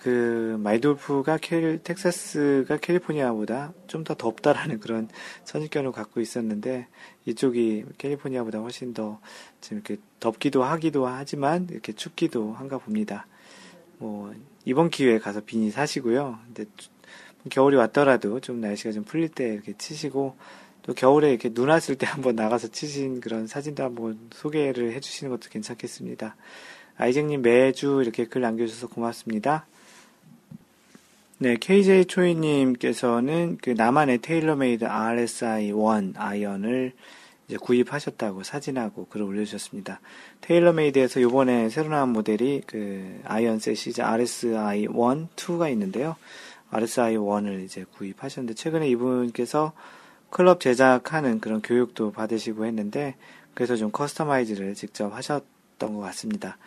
그, 마이돌프가 캘, 텍사스가 캘리포니아보다 좀 더 덥다라는 그런 선입견을 갖고 있었는데, 이쪽이 캘리포니아보다 훨씬 더 지금 이렇게 덥기도 하기도 하지만, 이렇게 춥기도 한가 봅니다. 뭐, 이번 기회에 가서 비니 사시고요. 근데 겨울이 왔더라도 좀 날씨가 좀 풀릴 때 이렇게 치시고, 또 겨울에 이렇게 눈 왔을 때 한번 나가서 치신 그런 사진도 한번 소개를 해주시는 것도 괜찮겠습니다. 아이쟁님 매주 이렇게 글 남겨주셔서 고맙습니다. 네, KJ 초이님께서는 그 나만의 테일러메이드 RSI1 아이언을 이제 구입하셨다고 사진하고 글을 올려주셨습니다. 테일러메이드에서 요번에 새로 나온 모델이 그 아이언 셋이 이제 RSI1, 2가 있는데요. RSI1을 이제 구입하셨는데 최근에 이분께서 클럽 제작하는 그런 교육도 받으시고 했는데 그래서 좀 customize를 직접 하셨던 것 같습니다.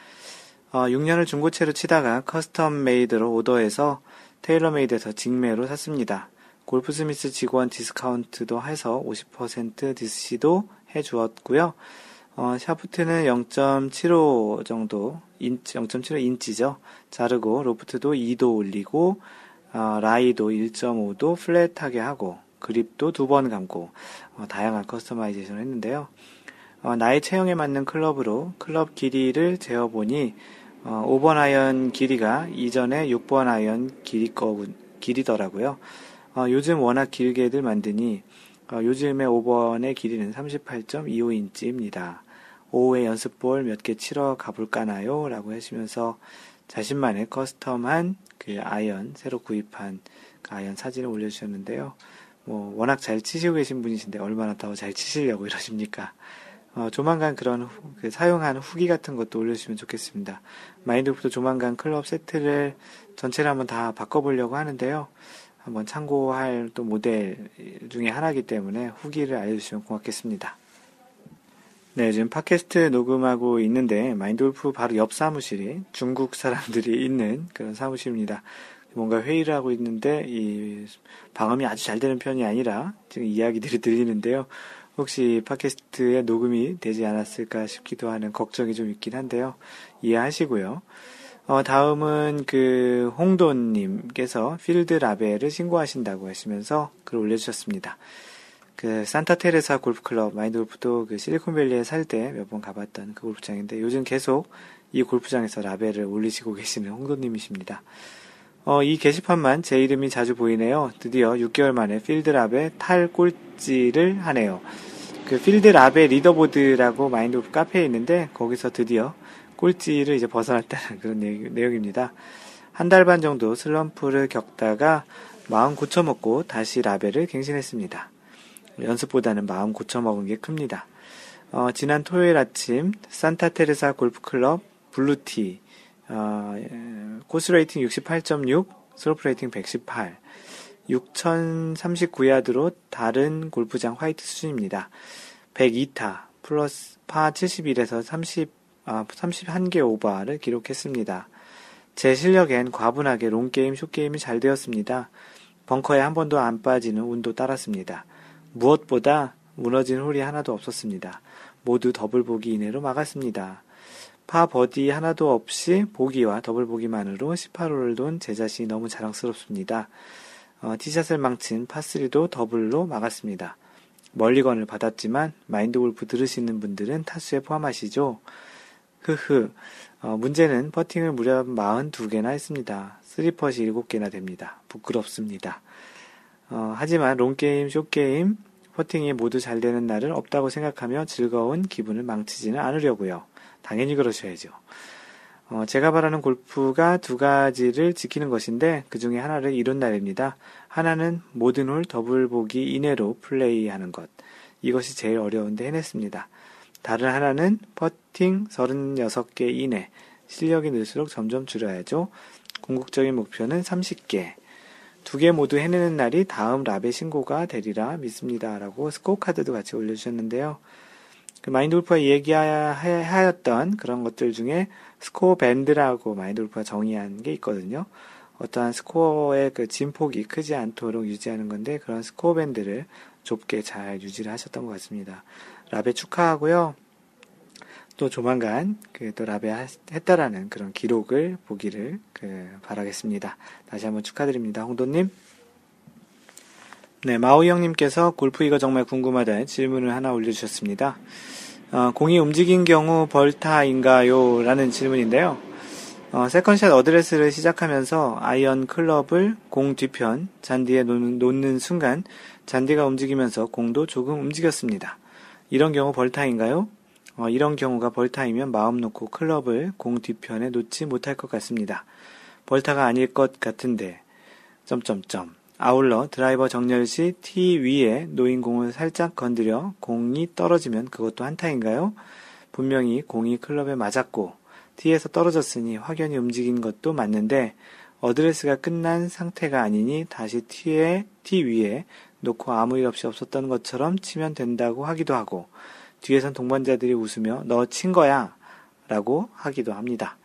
어, 6년을 중고채로 치다가 custom made로 order해서 테일러 메이드에서 직매로 샀습니다. 골프 스미스 직원 discount도 해서 50% DC도 해주었고요. 어, 샤프트는 0.75 정도, 인치, 0.75 인치죠. 자르고, loft도 2도 올리고, 어, lie도 1.5도 flat하게 하고, 그립도 두 번 감고 어, 다양한 customization을 했는데요. 어, 나의 체형에 맞는 클럽으로 클럽 길이를 재어보니 어, 5번 아이언 길이가 이전에 6번 아이언 길이 거 길이더라고요. 어, 요즘 워낙 길게들 만드니 어, 요즘의 5번의 길이는 38.25인치입니다. 오후에 연습볼 몇 개 치러 가볼까나요? 라고 하시면서 자신만의 custom한 그 아이언, 새로 구입한 그 아이언 사진을 올려주셨는데요. 뭐 워낙 잘 치시고 계신 분이신데 얼마나 더 잘 치시려고 이러십니까? 어, 조만간 그런 후, 그 사용한 후기 같은 것도 올려주시면 좋겠습니다. 마인드 골프도 조만간 클럽 세트를 전체를 한번 다 바꿔보려고 하는데요. 한번 참고할 또 모델 중에 하나이기 때문에 후기를 알려주시면 고맙겠습니다. 네, 지금 팟캐스트 녹음하고 있는데 마인돌프 바로 옆 사무실이 중국 사람들이 *laughs* 있는 그런 사무실입니다. 뭔가 회의를 하고 있는데 이 방음이 아주 잘 되는 편이 아니라 지금 이야기들이 들리는데요. 혹시 팟캐스트에 녹음이 되지 않았을까 싶기도 하는 걱정이 좀 있긴 한데요. 이해하시고요. 어, 다음은 그 홍돈님께서 필드 라벨을 신고하신다고 하시면서 글 올려주셨습니다. 그 산타 테레사 골프클럽 마인드 골프도 그 실리콘밸리에 살 때 몇 번 가봤던 그 골프장인데 요즘 계속 이 골프장에서 라벨을 올리시고 계시는 홍돈님이십니다. 어, 이 게시판만 제 이름이 자주 보이네요. 드디어 6개월 만에 필드랍에 탈 꼴찌를 하네요. 그 필드랍의 leaderboard라고 마인드 골프 카페에 있는데 거기서 드디어 꼴찌를 이제 벗어났다는 *laughs* 그런 내용입니다. 한 달 반 정도 슬럼프를 겪다가 마음 고쳐먹고 다시 라베를 갱신했습니다. 연습보다는 마음 고쳐먹은 게 큽니다. 어, 지난 토요일 아침 산타테레사 골프클럽 blue tee 어, course rating 68.6, slope rating 118, 6039야드로 다른 골프장 화이트 수준입니다. 102타, 플러스 파 71에서 30, 아, 31개 오버를 기록했습니다. 제 실력엔 과분하게 롱게임, 숏게임이 잘 되었습니다. 벙커에 한 번도 안 빠지는 운도 따랐습니다. 무엇보다 무너진 홀이 하나도 없었습니다. 모두 더블 보기 이내로 막았습니다. 파 버디 하나도 없이 보기와 더블 보기만으로 18홀을 돈 제 자신이 너무 자랑스럽습니다. 어, 티샷을 망친 파3도 더블로 막았습니다. 멀리건을 받았지만 마인드 골프 들으시는 분들은 타수에 포함하시죠? 흐흐. 어, 문제는 퍼팅을 무려 42개나 했습니다. 3퍼시 7개나 됩니다. 부끄럽습니다. 어, 하지만 롱게임, 숏게임, 퍼팅이 모두 잘 되는 날은 없다고 생각하며 즐거운 기분을 망치지는 않으려고요. 당연히 그러셔야죠. 어, 제가 바라는 골프가 두 가지를 지키는 것인데 그 중에 하나를 이룬 날입니다. 하나는 모든 홀 더블 보기 이내로 플레이하는 것. 이것이 제일 어려운데 해냈습니다. 다른 하나는 퍼팅 36개 이내. 실력이 늘수록 점점 줄여야죠. 궁극적인 목표는 30개. 두 개 모두 해내는 날이 다음 라베 신고가 되리라 믿습니다. 라고 스코어 카드도 같이 올려주셨는데요. 그 마인드 골프가 얘기하였던 그런 것들 중에 스코어 밴드라고 마인드 골프가 정의한 게 있거든요. 어떠한 스코어의 그 진폭이 크지 않도록 유지하는 건데 그런 스코어 밴드를 좁게 잘 유지를 하셨던 것 같습니다. 라베 축하하고요. 또 조만간 그 또 라베 했다라는 그런 기록을 보기를 그 바라겠습니다. 다시 한번 축하드립니다. 홍도님. 네, 마오 형님께서 골프 이거 정말 궁금하다는 질문을 하나 올려주셨습니다. 어, 공이 움직인 경우 벌타인가요? 라는 질문인데요. 어, 세컨샷 어드레스를 시작하면서 아이언 클럽을 공 뒤편 잔디에 놓는, 놓는 순간 잔디가 움직이면서 공도 조금 움직였습니다. 이런 경우 벌타인가요? 어, 이런 경우가 벌타이면 마음 놓고 클럽을 공 뒤편에 놓지 못할 것 같습니다. 벌타가 아닐 것 같은데 점점점 아울러 드라이버 정렬 시 티 위에 놓인 공을 살짝 건드려 공이 떨어지면 그것도 한타인가요? 분명히 공이 클럽에 맞았고 티에서 떨어졌으니 확연히 움직인 것도 맞는데 어드레스가 끝난 상태가 아니니 다시 티에 티 위에 놓고 아무 일 없이 없었던 것처럼 치면 된다고 하기도 하고 뒤에선 동반자들이 웃으며 너 친 거야 라고 하기도 합니다.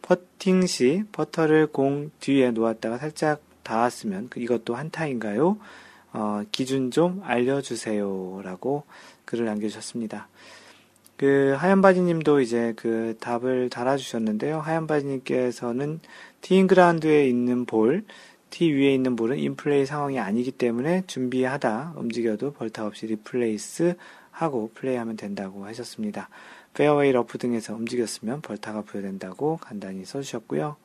퍼팅 시 퍼터를 공 뒤에 놓았다가 살짝 닿았으면 그 이것도 한타인가요? 어, 기준 좀 알려주세요. 라고 글을 남겨주셨습니다. 그, 하얀바지님도 이제 그 답을 달아주셨는데요. 하얀바지님께서는 티잉그라운드에 있는 볼, 티 위에 있는 볼은 인플레이 상황이 아니기 때문에 준비하다 움직여도 벌타 없이 replace 하고 플레이하면 된다고 하셨습니다. 페어웨이 러프 등에서 움직였으면 벌타가 부여된다고 간단히 써주셨고요.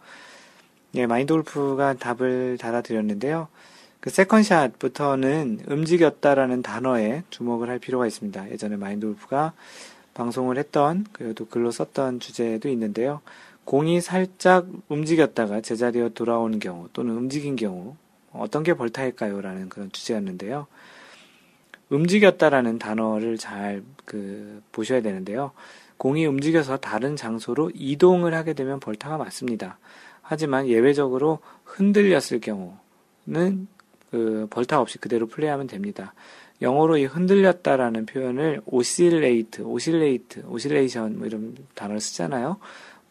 예, 마인드 골프가 답을 달아드렸는데요. 그 세컨샷부터는 움직였다라는 단어에 주목을 할 필요가 있습니다. 예전에 마인드 골프가 방송을 했던, 그래도 글로 썼던 주제도 있는데요. 공이 살짝 움직였다가 제자리로 돌아오는 경우 또는 움직인 경우 어떤 게 벌타일까요? 라는 그런 주제였는데요. 움직였다라는 단어를 잘 그 보셔야 되는데요. 공이 움직여서 다른 장소로 이동을 하게 되면 벌타가 맞습니다. 하지만 예외적으로 흔들렸을 경우는 그 벌타 없이 그대로 플레이하면 됩니다. 영어로 이 흔들렸다라는 표현을 oscillate, oscillate, oscillation 뭐 이런 단어를 쓰잖아요.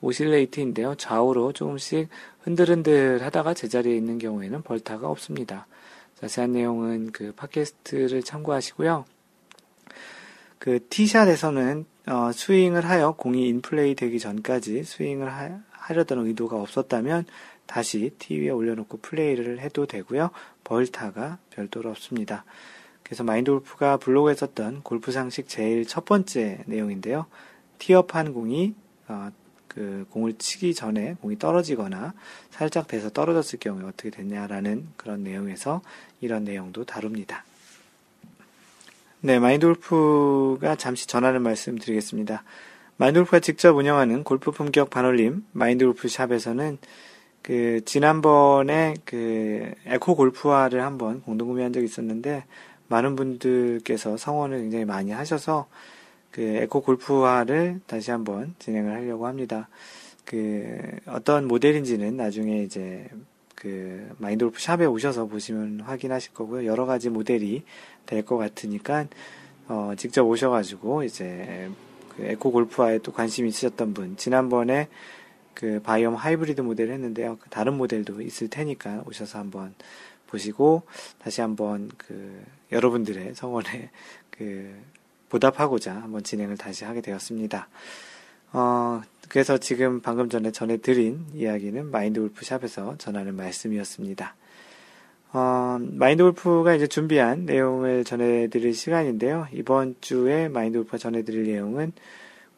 oscillate인데요. 좌우로 조금씩 흔들흔들 하다가 제자리에 있는 경우에는 벌타가 없습니다. 자세한 내용은 그 팟캐스트를 참고하시고요. 그 티샷에서는 어, 스윙을 하여 공이 인플레이 되기 전까지 스윙을 하, 하려던 의도가 없었다면 다시 티 위에 올려놓고 플레이를 해도 되고요. 벌타가 별도로 없습니다. 그래서 마인드 골프가 블로그에 썼던 골프 상식 제일 첫 번째 내용인데요. 티업한 공이 어, 그 공을 치기 전에 공이 떨어지거나 살짝 돼서 떨어졌을 경우에 어떻게 됐냐라는 그런 내용에서 이런 내용도 다룹니다. 네, 마인드 골프가 잠시 전하는 말씀 드리겠습니다. 마인드 골프가 직접 운영하는 골프 품격 반올림 마인드 골프 샵에서는 그 지난번에 그 에코 골프화를 한번 공동 구매한 적이 있었는데 많은 분들께서 성원을 굉장히 많이 하셔서 그 에코 골프화를 다시 한번 진행을 하려고 합니다. 그 어떤 모델인지는 나중에 이제 그 마인드 골프 샵에 오셔서 보시면 확인하실 거고요. 여러 가지 모델이 될 것 같으니까 어 직접 오셔가지고 이제 그 에코 골프화에 또 관심 있으셨던 분 지난번에 그 바이옴 하이브리드 모델을 했는데요. 그 다른 모델도 있을 테니까 오셔서 한번 보시고 다시 한번 그 여러분들의 성원에 그 보답하고자 한번 진행을 다시 하게 되었습니다. 어, 그래서 지금 방금 전에 전해드린 이야기는 마인드 골프 샵에서 전하는 말씀이었습니다. 어, 마인드 골프가 이제 준비한 내용을 전해드릴 시간인데요. 이번 주에 마인드 골프가 전해드릴 내용은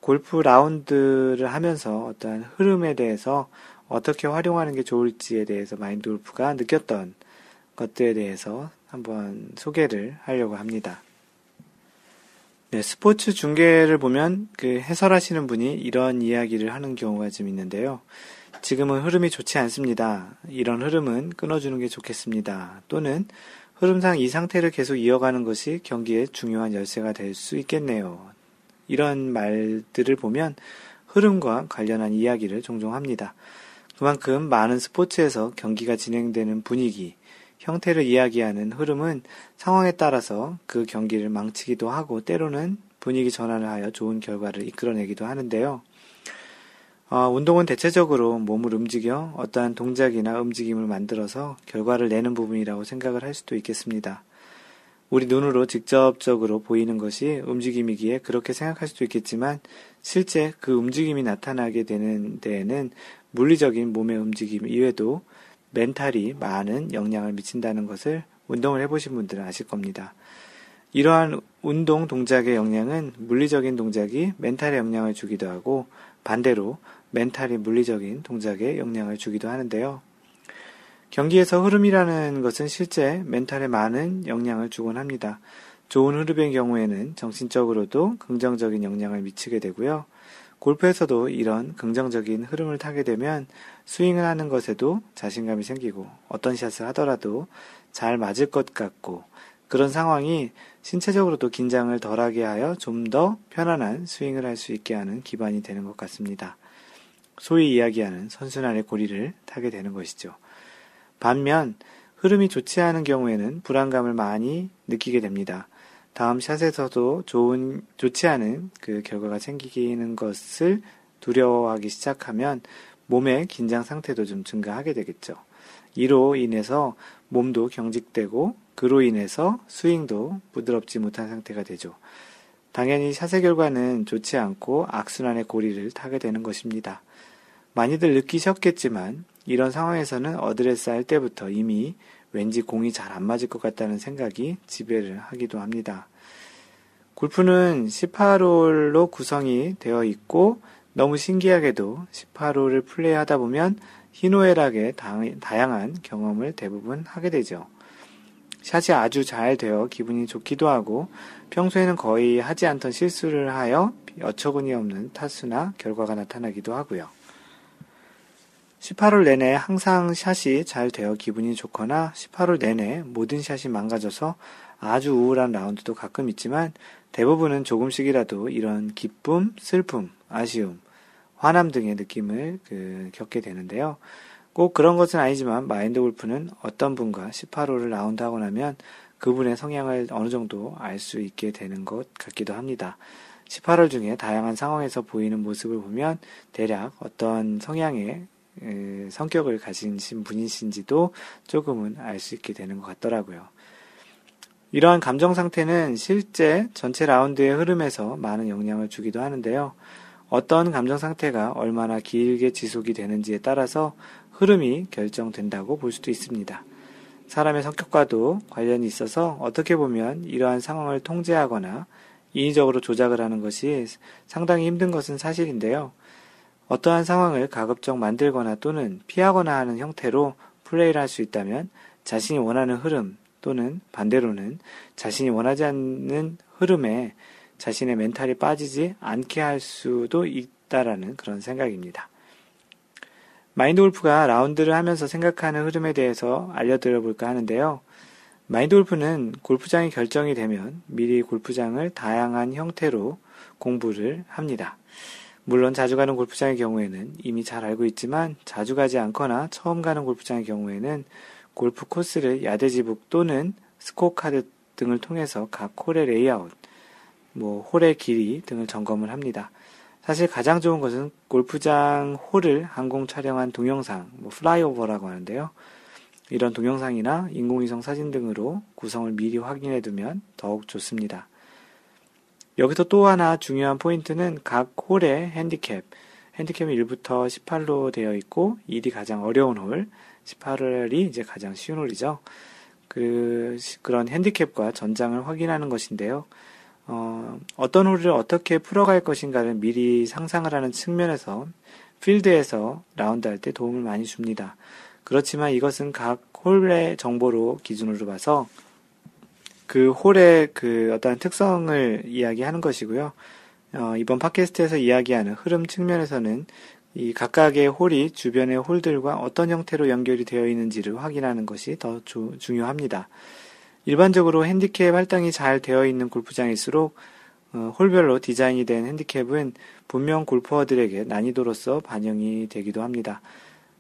골프 라운드를 하면서 어떠한 흐름에 대해서 어떻게 활용하는 게 좋을지에 대해서 마인드 골프가 느꼈던 것들에 대해서 한번 소개를 하려고 합니다. 네, 스포츠 중계를 보면 그 해설하시는 분이 이런 이야기를 하는 경우가 좀 있는데요. 지금은 흐름이 좋지 않습니다. 이런 흐름은 끊어주는 게 좋겠습니다. 또는 흐름상 이 상태를 계속 이어가는 것이 경기의 중요한 열쇠가 될 수 있겠네요. 이런 말들을 보면 흐름과 관련한 이야기를 종종 합니다. 그만큼 많은 스포츠에서 경기가 진행되는 분위기, 형태를 이야기하는 흐름은 상황에 따라서 그 경기를 망치기도 하고 때로는 분위기 전환을 하여 좋은 결과를 이끌어내기도 하는데요. 어, 운동은 대체적으로 몸을 움직여 어떠한 동작이나 움직임을 만들어서 결과를 내는 부분이라고 생각을 할 수도 있겠습니다. 우리 눈으로 직접적으로 보이는 것이 움직임이기에 그렇게 생각할 수도 있겠지만 실제 그 움직임이 나타나게 되는 데에는 물리적인 몸의 움직임 이외에도 멘탈이 많은 영향을 미친다는 것을 운동을 해보신 분들은 아실 겁니다. 이러한 운동 동작의 영향은 물리적인 동작이 멘탈에 영향을 주기도 하고 반대로 멘탈이 물리적인 동작에 영향을 주기도 하는데요. 경기에서 흐름이라는 것은 실제 멘탈에 많은 영향을 주곤 합니다. 좋은 흐름의 경우에는 정신적으로도 긍정적인 영향을 미치게 되고요. 골프에서도 이런 긍정적인 흐름을 타게 되면 스윙을 하는 것에도 자신감이 생기고 어떤 샷을 하더라도 잘 맞을 것 같고 그런 상황이 신체적으로도 긴장을 덜하게 하여 좀 더 편안한 스윙을 할 수 있게 하는 기반이 되는 것 같습니다. 소위 이야기하는 선순환의 고리를 타게 되는 것이죠. 반면 흐름이 좋지 않은 경우에는 불안감을 많이 느끼게 됩니다. 다음 샷에서도 좋은, 좋지 않은 그 결과가 생기는 것을 두려워하기 시작하면 몸의 긴장 상태도 좀 증가하게 되겠죠. 이로 인해서 몸도 경직되고 그로 인해서 스윙도 부드럽지 못한 상태가 되죠. 당연히 샷의 결과는 좋지 않고 악순환의 고리를 타게 되는 것입니다. 많이들 느끼셨겠지만 이런 상황에서는 어드레스 할 때부터 이미 왠지 공이 잘 안 맞을 것 같다는 생각이 지배를 하기도 합니다. 골프는 18홀로 구성이 되어 있고 너무 신기하게도 18홀을 플레이하다 보면 희노애락의 다양한 경험을 대부분 하게 되죠. 샷이 아주 잘 되어 기분이 좋기도 하고 평소에는 거의 하지 않던 실수를 하여 어처구니 없는 타수나 결과가 나타나기도 하고요. 18홀 내내 항상 샷이 잘 되어 기분이 좋거나 18홀 내내 모든 샷이 망가져서 아주 우울한 라운드도 가끔 있지만 대부분은 조금씩이라도 이런 기쁨, 슬픔, 아쉬움, 화남 등의 느낌을 그 겪게 되는데요. 꼭 그런 것은 아니지만 마인드 골프는 어떤 분과 18홀을 라운드하고 나면 그분의 성향을 어느 정도 알 수 있게 되는 것 같기도 합니다. 18월 중에 다양한 상황에서 보이는 모습을 보면 대략 어떤 성향의 성격을 가진 분이신지도 조금은 알 수 있게 되는 것 같더라고요. 이러한 감정 상태는 실제 전체 라운드의 흐름에서 많은 영향을 주기도 하는데요. 어떤 감정 상태가 얼마나 길게 지속이 되는지에 따라서 흐름이 결정된다고 볼 수도 있습니다. 사람의 성격과도 관련이 있어서 어떻게 보면 이러한 상황을 통제하거나 인위적으로 조작을 하는 것이 상당히 힘든 것은 사실인데요. 어떠한 상황을 가급적 만들거나 또는 피하거나 하는 형태로 플레이를 할 수 있다면 자신이 원하는 흐름 또는 반대로는 자신이 원하지 않는 흐름에 자신의 멘탈이 빠지지 않게 할 수도 있다라는 그런 생각입니다. 마인드 골프가 라운드를 하면서 생각하는 흐름에 대해서 알려드려 볼까 하는데요. 마인드 골프는 골프장이 결정이 되면 미리 골프장을 다양한 형태로 공부를 합니다. 물론 자주 가는 골프장의 경우에는 이미 잘 알고 있지만 자주 가지 않거나 처음 가는 골프장의 경우에는 골프 코스를 yardage book 또는 스코어 카드 등을 통해서 각 홀의 레이아웃, 뭐 홀의 길이 등을 점검을 합니다. 사실 가장 좋은 것은 골프장 홀을 항공 촬영한 동영상, 뭐 flyover라고 하는데요. 이런 동영상이나 인공위성 사진 등으로 구성을 미리 확인해 두면 더욱 좋습니다. 여기서 또 하나 중요한 포인트는 각 홀의 핸디캡, 핸디캡이 1부터 18로 되어 있고 1이 가장 어려운 홀, 18홀이 이제 가장 쉬운 홀이죠. 그, 그런 핸디캡과 전장을 확인하는 것인데요. 어, 어떤 홀을 어떻게 풀어갈 것인가를 미리 상상을 하는 측면에서 필드에서 라운드 할 때 도움을 많이 줍니다. 그렇지만 이것은 각 홀의 정보로 기준으로 봐서 그 홀의 그 어떠한 특성을 이야기하는 것이고요. 어, 이번 팟캐스트에서 이야기하는 흐름 측면에서는 이 각각의 홀이 주변의 홀들과 어떤 형태로 연결이 되어 있는지를 확인하는 것이 더 주, 중요합니다. 일반적으로 핸디캡 할당이 잘 되어 있는 골프장일수록 어, 홀별로 디자인이 된 핸디캡은 분명 골퍼들에게 난이도로서 반영이 되기도 합니다.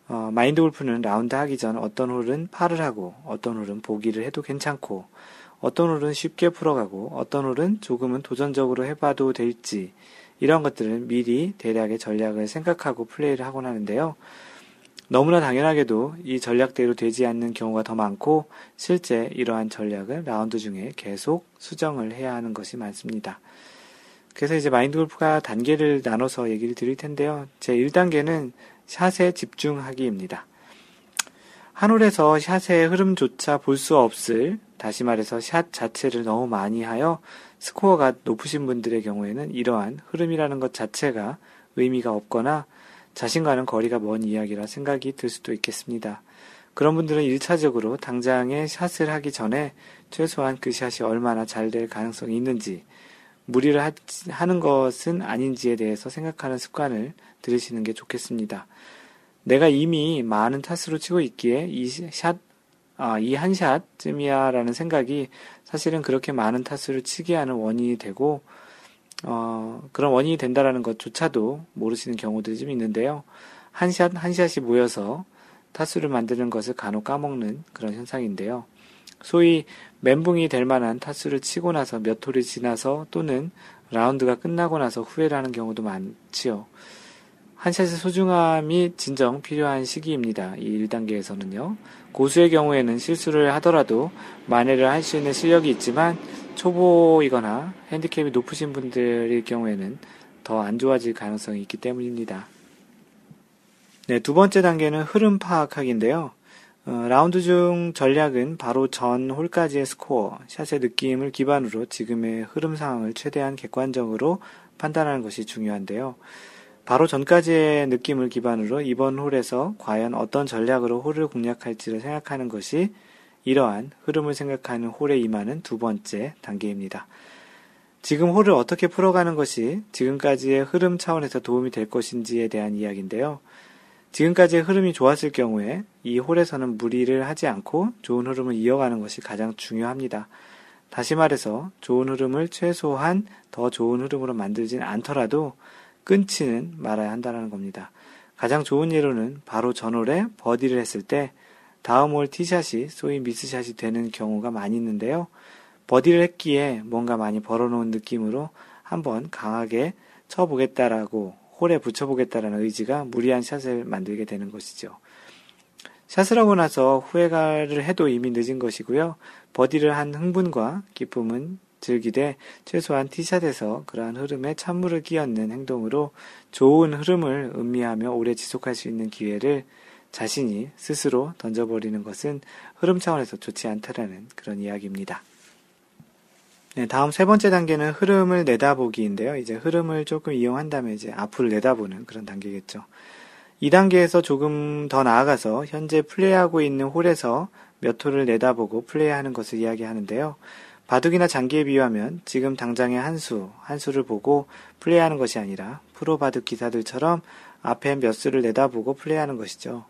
어, 마인드 골프는 라운드 하기 전 어떤 홀은 파를 하고 어떤 홀은 보기를 해도 괜찮고 어떤 홀은 쉽게 풀어가고 어떤 홀은 조금은 도전적으로 해봐도 될지 이런 것들은 미리 대략의 전략을 생각하고 플레이를 하곤 하는데요. 너무나 당연하게도 이 전략대로 되지 않는 경우가 더 많고 실제 이러한 전략을 라운드 중에 계속 수정을 해야 하는 것이 많습니다. 그래서 이제 마인드 골프가 단계를 나눠서 얘기를 드릴 텐데요. 제 1단계는 샷에 집중하기입니다. 한 홀에서 샷의 흐름조차 볼 수 없을, 다시 말해서 샷 자체를 너무 많이 하여 스코어가 높으신 분들의 경우에는 이러한 흐름이라는 것 자체가 의미가 없거나 자신과는 거리가 먼 이야기라 생각이 들 수도 있겠습니다. 그런 분들은 1차적으로 당장에 샷을 하기 전에 최소한 그 샷이 얼마나 잘 될 가능성이 있는지, 무리를 하, 하는 것은 아닌지에 대해서 생각하는 습관을 들으시는 게 좋겠습니다. 내가 이미 많은 타수로 치고 있기에 이 샷, 아, 이 한 샷쯤이야 라는 생각이 사실은 그렇게 많은 타수를 치게 하는 원인이 되고, 어, 그런 원인이 된다라는 것조차도 모르시는 경우들이 좀 있는데요. 한 샷, 한 샷이 모여서 타수를 만드는 것을 간혹 까먹는 그런 현상인데요. 소위 멘붕이 될 만한 타수를 치고 나서 몇 홀이 지나서 또는 라운드가 끝나고 나서 후회를 하는 경우도 많지요. 한 샷의 소중함이 진정 필요한 시기입니다. 이 1단계에서는요. 고수의 경우에는 실수를 하더라도 만회를 할 수 있는 실력이 있지만 초보이거나 핸디캡이 높으신 분들의 경우에는 더 안 좋아질 가능성이 있기 때문입니다. 네, 두 번째 단계는 흐름 파악하기인데요. 어, 라운드 중 전략은 바로 전 홀까지의 스코어, 샷의 느낌을 기반으로 지금의 흐름 상황을 최대한 객관적으로 판단하는 것이 중요한데요. 바로 전까지의 느낌을 기반으로 이번 홀에서 과연 어떤 전략으로 홀을 공략할지를 생각하는 것이 이러한 흐름을 생각하는 홀에 임하는 두 번째 단계입니다. 지금 홀을 어떻게 풀어가는 것이 지금까지의 흐름 차원에서 도움이 될 것인지에 대한 이야기인데요. 지금까지의 흐름이 좋았을 경우에 이 홀에서는 무리를 하지 않고 좋은 흐름을 이어가는 것이 가장 중요합니다. 다시 말해서 좋은 흐름을 최소한 더 좋은 흐름으로 만들진 않더라도 끊지는 말아야 한다는 겁니다. 가장 좋은 예로는 바로 전홀에 버디를 했을 때 다음 홀 티샷이 소위 미스샷이 되는 경우가 많이 있는데요. 버디를 했기에 뭔가 많이 벌어놓은 느낌으로 한번 강하게 쳐보겠다라고 홀에 붙여보겠다라는 의지가 무리한 샷을 만들게 되는 것이죠. 샷을 하고 나서 후회가를 해도 이미 늦은 것이고요. 버디를 한 흥분과 기쁨은 즐기되 최소한 티샷에서 그러한 흐름에 찬물을 끼얹는 행동으로 좋은 흐름을 음미하며 오래 지속할 수 있는 기회를 자신이 스스로 던져버리는 것은 흐름 차원에서 좋지 않다라는 그런 이야기입니다. 네, 다음 세 번째 단계는 흐름을 내다보기인데요. 이제 흐름을 조금 이용한 다음에 이제 앞을 내다보는 그런 단계겠죠. 이 단계에서 조금 더 나아가서 현재 플레이하고 있는 홀에서 몇 홀을 내다보고 플레이하는 것을 이야기하는데요. 바둑이나 장기에 비유하면 지금 당장의 한 수, 한 수를 보고 플레이하는 것이 아니라 프로 바둑 기사들처럼 앞에 몇 수를 내다보고 플레이하는 것이죠.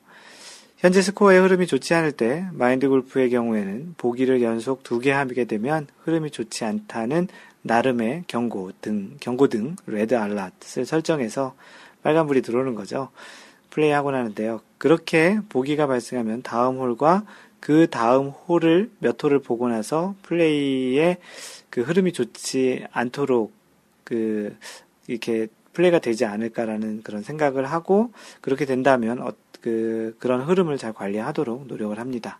현재 스코어의 흐름이 좋지 않을 때 마인드 골프의 경우에는 보기를 연속 두 개 하게 되면 흐름이 좋지 않다는 나름의 경고 등, 경고 등 red alert을 설정해서 빨간불이 들어오는 거죠. 플레이하고 나는데요. 그렇게 보기가 발생하면 다음 홀과 그 다음 홀을 몇 홀을 보고 나서 플레이의 그 흐름이 좋지 않도록 그 이렇게 플레이가 되지 않을까라는 그런 생각을 하고 그렇게 된다면 어, 그 그런 흐름을 잘 관리하도록 노력을 합니다.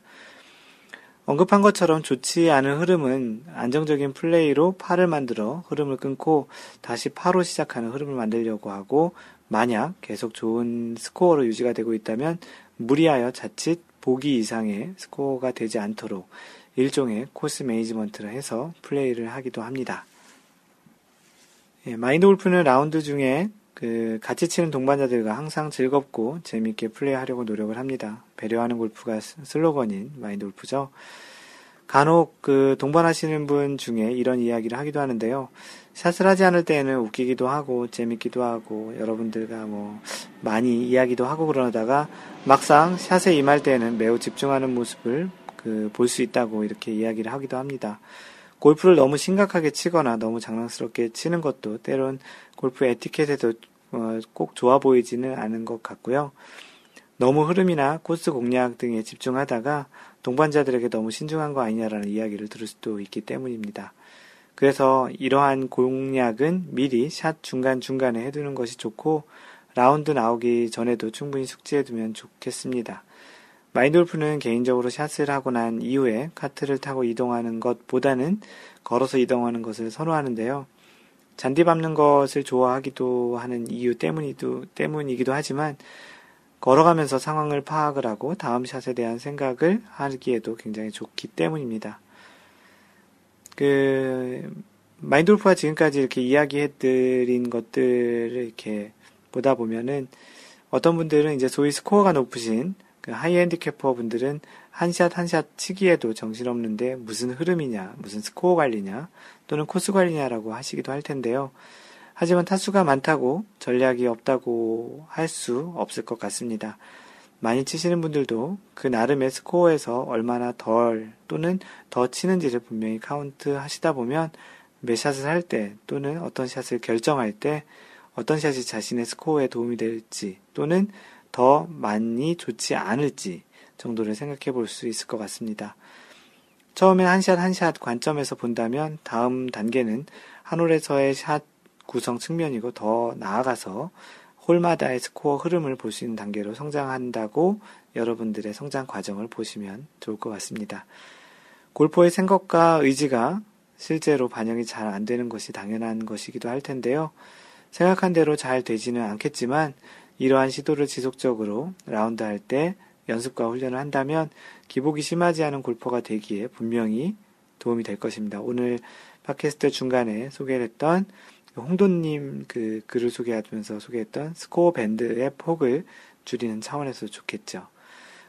언급한 것처럼 좋지 않은 흐름은 안정적인 플레이로 파를 만들어 흐름을 끊고 다시 파로 시작하는 흐름을 만들려고 하고 만약 계속 좋은 스코어로 유지가 되고 있다면 무리하여 자칫 보기 이상의 스코어가 되지 않도록 일종의 코스 매니지먼트를 해서 플레이를 하기도 합니다. 예, 마인드 골프는 라운드 중에 그 같이 치는 동반자들과 항상 즐겁고 재밌게 플레이하려고 노력을 합니다. 배려하는 골프가 슬로건인 마인드 골프죠. 간혹 그 동반하시는 분 중에 이런 이야기를 하기도 하는데요. 샷을 하지 않을 때에는 웃기기도 하고 재밌기도 하고 여러분들과 뭐 많이 이야기도 하고 그러다가 막상 샷에 임할 때에는 매우 집중하는 모습을 그 볼 수 있다고 이렇게 이야기를 하기도 합니다. 골프를 너무 심각하게 치거나 너무 장난스럽게 치는 것도 때론 골프 에티켓에도 어, 꼭 좋아 보이지는 않은 것 같고요. 너무 흐름이나 코스 공략 등에 집중하다가 동반자들에게 너무 신중한 거 아니냐라는 이야기를 들을 수도 있기 때문입니다. 그래서 이러한 공략은 미리 샷 중간중간에 해두는 것이 좋고 라운드 나오기 전에도 충분히 숙지해두면 좋겠습니다. 마인돌프는 개인적으로 샷을 하고 난 이후에 카트를 타고 이동하는 것보다는 걸어서 이동하는 것을 선호하는데요. 잔디 밟는 것을 좋아하기도 하는 이유 때문이도, 때문이기도 하지만 걸어가면서 상황을 파악을 하고 다음 샷에 대한 생각을 하기에도 굉장히 좋기 때문입니다. 그, 마인드 골프가 지금까지 이렇게 이야기해드린 것들을 이렇게 보다 보면은 어떤 분들은 이제 소위 스코어가 높으신 그 high handicapper 분들은 한 샷 한 샷 치기에도 정신없는데 무슨 흐름이냐, 무슨 스코어 관리냐, 또는 코스 관리냐라고 하시기도 할 텐데요. 하지만 타수가 많다고 전략이 없다고 할 수 없을 것 같습니다. 많이 치시는 분들도 그 나름의 스코어에서 얼마나 덜 또는 더 치는지를 분명히 카운트 하시다 보면 몇 샷을 할 때 또는 어떤 샷을 결정할 때 어떤 샷이 자신의 스코어에 도움이 될지 또는 더 많이 좋지 않을지 정도를 생각해 볼 수 있을 것 같습니다. 처음에 한샷 한샷 관점에서 본다면 다음 단계는 한 홀에서의 샷 구성 측면이고 더 나아가서 홀마다의 스코어 흐름을 볼 수 있는 단계로 성장한다고 여러분들의 성장 과정을 보시면 좋을 것 같습니다. 골퍼의 생각과 의지가 실제로 반영이 잘 안 되는 것이 당연한 것이기도 할 텐데요. 생각한 대로 잘 되지는 않겠지만 이러한 시도를 지속적으로 라운드 할 때 연습과 훈련을 한다면 기복이 심하지 않은 골퍼가 되기에 분명히 도움이 될 것입니다. 오늘 팟캐스트 중간에 소개를 했던 홍도님 그 글을 소개하면서 소개했던 스코어 밴드의 폭을 줄이는 차원에서 좋겠죠.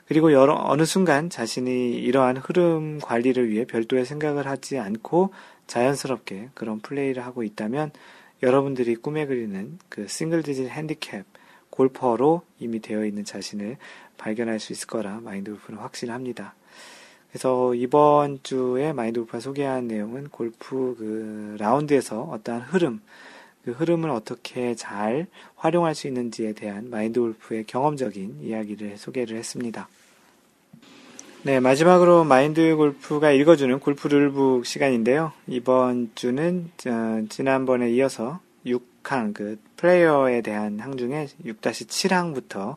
그리고 여러, 어느 순간 자신이 이러한 흐름 관리를 위해 별도의 생각을 하지 않고 자연스럽게 그런 플레이를 하고 있다면 여러분들이 꿈에 그리는 그 싱글 디짓 핸디캡 골퍼로 이미 되어 있는 자신을 발견할 수 있을 거라 마인드 골프는 확신합니다. 그래서 이번 주에 마인드 골프가 소개한 내용은 골프 그 라운드에서 어떠한 흐름, 그 흐름을 어떻게 잘 활용할 수 있는지에 대한 마인드 골프의 경험적인 이야기를 소개를 했습니다. 네, 마지막으로 마인드 골프가 읽어주는 골프 룰북 시간인데요. 이번 주는 어, 지난번에 이어서 6항, 그 플레이어에 대한 항 중에 6-7항부터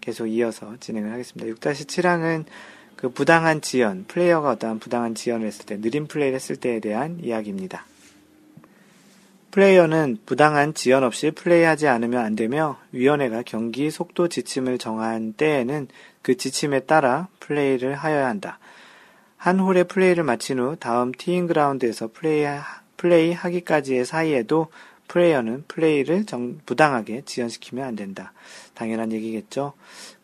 계속 이어서 진행을 하겠습니다. 6-7항은 그 부당한 지연, 플레이어가 어떠한 부당한 지연을 했을 때, 느린 플레이를 했을 때에 대한 이야기입니다. 플레이어는 부당한 지연 없이 플레이하지 않으면 안 되며 위원회가 경기 속도 지침을 정한 때에는 그 지침에 따라 플레이를 하여야 한다. 한 홀의 플레이를 마친 후 다음 티잉 그라운드에서 플레이, 플레이 하기까지의 사이에도 플레이어는 플레이를 정, 부당하게 지연시키면 안 된다. 당연한 얘기겠죠.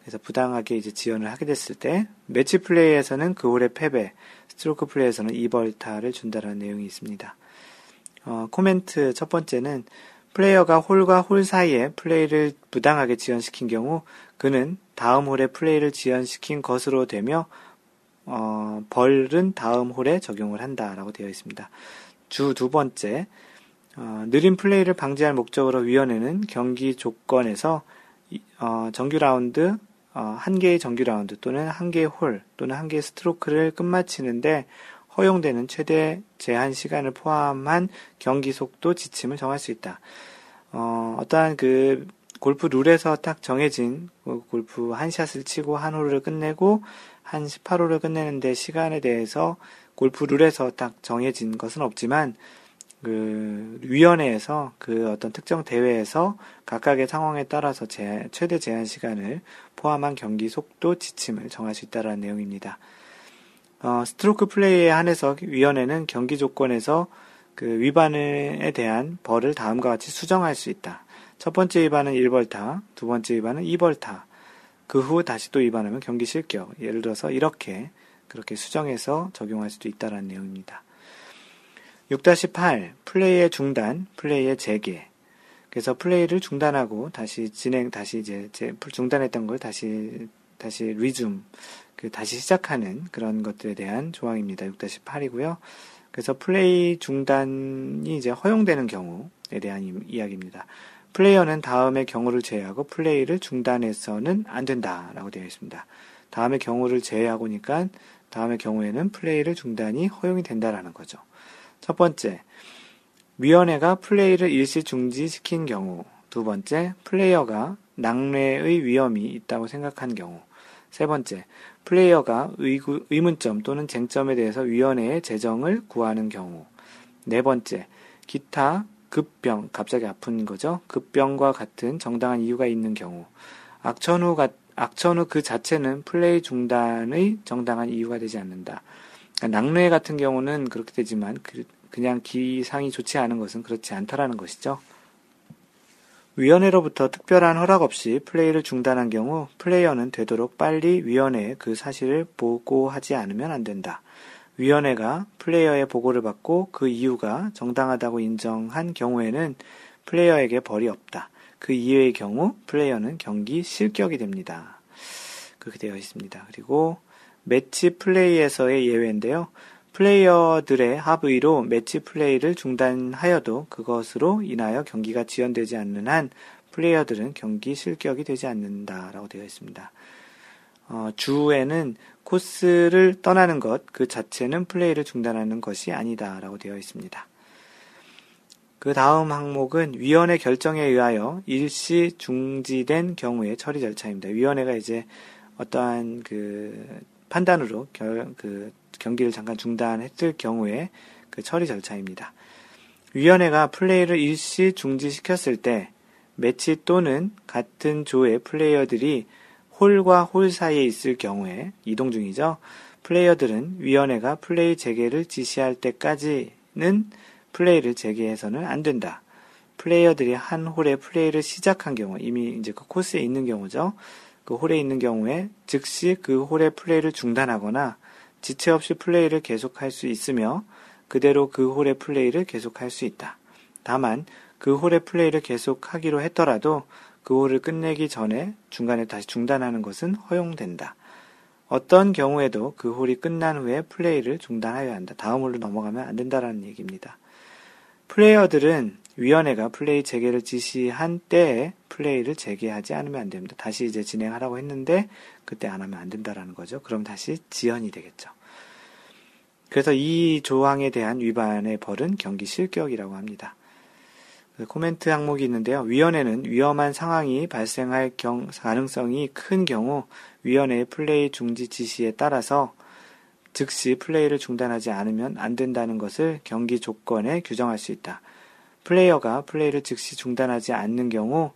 그래서 부당하게 이제 지연을 하게 됐을 때 매치 플레이에서는 그 홀의 패배, 스트로크 플레이에서는 2벌타를 준다는 내용이 있습니다. 어, 코멘트 첫 번째는 플레이어가 홀과 홀 사이에 플레이를 부당하게 지연시킨 경우 그는 다음 홀에 플레이를 지연시킨 것으로 되며 어, 벌은 다음 홀에 적용을 한다라고 되어 있습니다. 주 두 번째 어, 느린 플레이를 방지할 목적으로 위원회는 경기 조건에서 어, 정규 라운드 어, 한 개의 정규 라운드 또는 한 개의 홀 또는 한 개의 스트로크를 끝마치는데 허용되는 최대 제한 시간을 포함한 경기 속도 지침을 정할 수 있다. 어, 어떠한 그 골프 룰에서 딱 정해진 그 골프 한 샷을 치고 한 홀을 끝내고 한 18홀을 끝내는데 시간에 대해서 골프 룰에서 딱 정해진 것은 없지만 그 위원회에서 그 어떤 특정 대회에서 각각의 상황에 따라서 제, 최대 제한 시간을 포함한 경기 속도 지침을 정할 수 있다는 내용입니다. 어, 스트로크 플레이에 한해서 위원회는 경기 조건에서 그 위반에 대한 벌을 다음과 같이 수정할 수 있다. 첫 번째 위반은 1벌타, 두 번째 위반은 2벌타. 그 후 다시 또 위반하면 경기 실격. 예를 들어서 이렇게 그렇게 수정해서 적용할 수도 있다는 내용입니다. 6-8 플레이의 중단, 플레이의 재개. 그래서 플레이를 중단하고 다시 진행, 다시 이제 중단했던 걸 다시 다시 리줌 그 다시 시작하는 그런 것들에 대한 조항입니다. 6-8이고요. 그래서 플레이 중단이 이제 허용되는 경우에 대한 이야기입니다. 플레이어는 다음의 경우를 제외하고 플레이를 중단해서는 안 된다라고 되어 있습니다. 다음의 경우를 제외하고니까 다음의 경우에는 플레이를 중단이 허용이 된다라는 거죠. 첫 번째, 위원회가 플레이를 일시 중지시킨 경우. 두 번째, 플레이어가 낙뢰의 위험이 있다고 생각한 경우. 세 번째, 플레이어가 의구, 의문점 또는 쟁점에 대해서 위원회의 재정을 구하는 경우. 네 번째, 기타 급병, 갑자기 아픈 거죠. 급병과 같은 정당한 이유가 있는 경우. 악천 후, 악천 후 그 자체는 플레이 중단의 정당한 이유가 되지 않는다. 낙뢰 같은 경우는 그렇게 되지만 그, 그냥 기상이 좋지 않은 것은 그렇지 않다라는 것이죠. 위원회로부터 특별한 허락 없이 플레이를 중단한 경우 플레이어는 되도록 빨리 위원회에 그 사실을 보고하지 않으면 안 된다. 위원회가 플레이어의 보고를 받고 그 이유가 정당하다고 인정한 경우에는 플레이어에게 벌이 없다. 그 이외의 경우 플레이어는 경기 실격이 됩니다. 그렇게 되어 있습니다. 그리고 매치 플레이에서의 예외인데요. 플레이어들의 합의로 매치 플레이를 중단하여도 그것으로 인하여 경기가 지연되지 않는 한 플레이어들은 경기 실격이 되지 않는다라고 되어 있습니다. 어, 주에는 코스를 떠나는 것 그 자체는 플레이를 중단하는 것이 아니다라고 되어 있습니다. 그 다음 항목은 위원회 결정에 의하여 일시 중지된 경우의 처리 절차입니다. 위원회가 이제 어떠한 그 판단으로 결, 그 경기를 잠깐 중단했을 경우에 그 처리 절차입니다. 위원회가 플레이를 일시 중지시켰을 때 매치 또는 같은 조의 플레이어들이 홀과 홀 사이에 있을 경우에 이동 중이죠. 플레이어들은 위원회가 플레이 재개를 지시할 때까지는 플레이를 재개해서는 안 된다. 플레이어들이 한 홀에 플레이를 시작한 경우, 이미 이제 그 코스에 있는 경우죠. 그 홀에 있는 경우에 즉시 그 홀의 플레이를 중단하거나 지체 없이 플레이를 계속할 수 있으며 그대로 그 홀의 플레이를 계속할 수 있다. 다만 그 홀의 플레이를 계속하기로 했더라도 그 홀을 끝내기 전에 중간에 다시 중단하는 것은 허용된다. 어떤 경우에도 그 홀이 끝난 후에 플레이를 중단하여야 한다. 다음 홀로 넘어가면 안 된다라는 얘기입니다. 플레이어들은 위원회가 플레이 재개를 지시한 때에 플레이를 재개하지 않으면 안 됩니다. 다시 이제 진행하라고 했는데 그때 안 하면 안 된다라는 거죠. 그럼 다시 지연이 되겠죠. 그래서 이 조항에 대한 위반의 벌은 경기 실격이라고 합니다. 그 코멘트 항목이 있는데요. 위원회는 위험한 상황이 발생할 경, 가능성이 큰 경우 위원회의 플레이 중지 지시에 따라서 즉시 플레이를 중단하지 않으면 안 된다는 것을 경기 조건에 규정할 수 있다. 플레이어가 플레이를 즉시 중단하지 않는 경우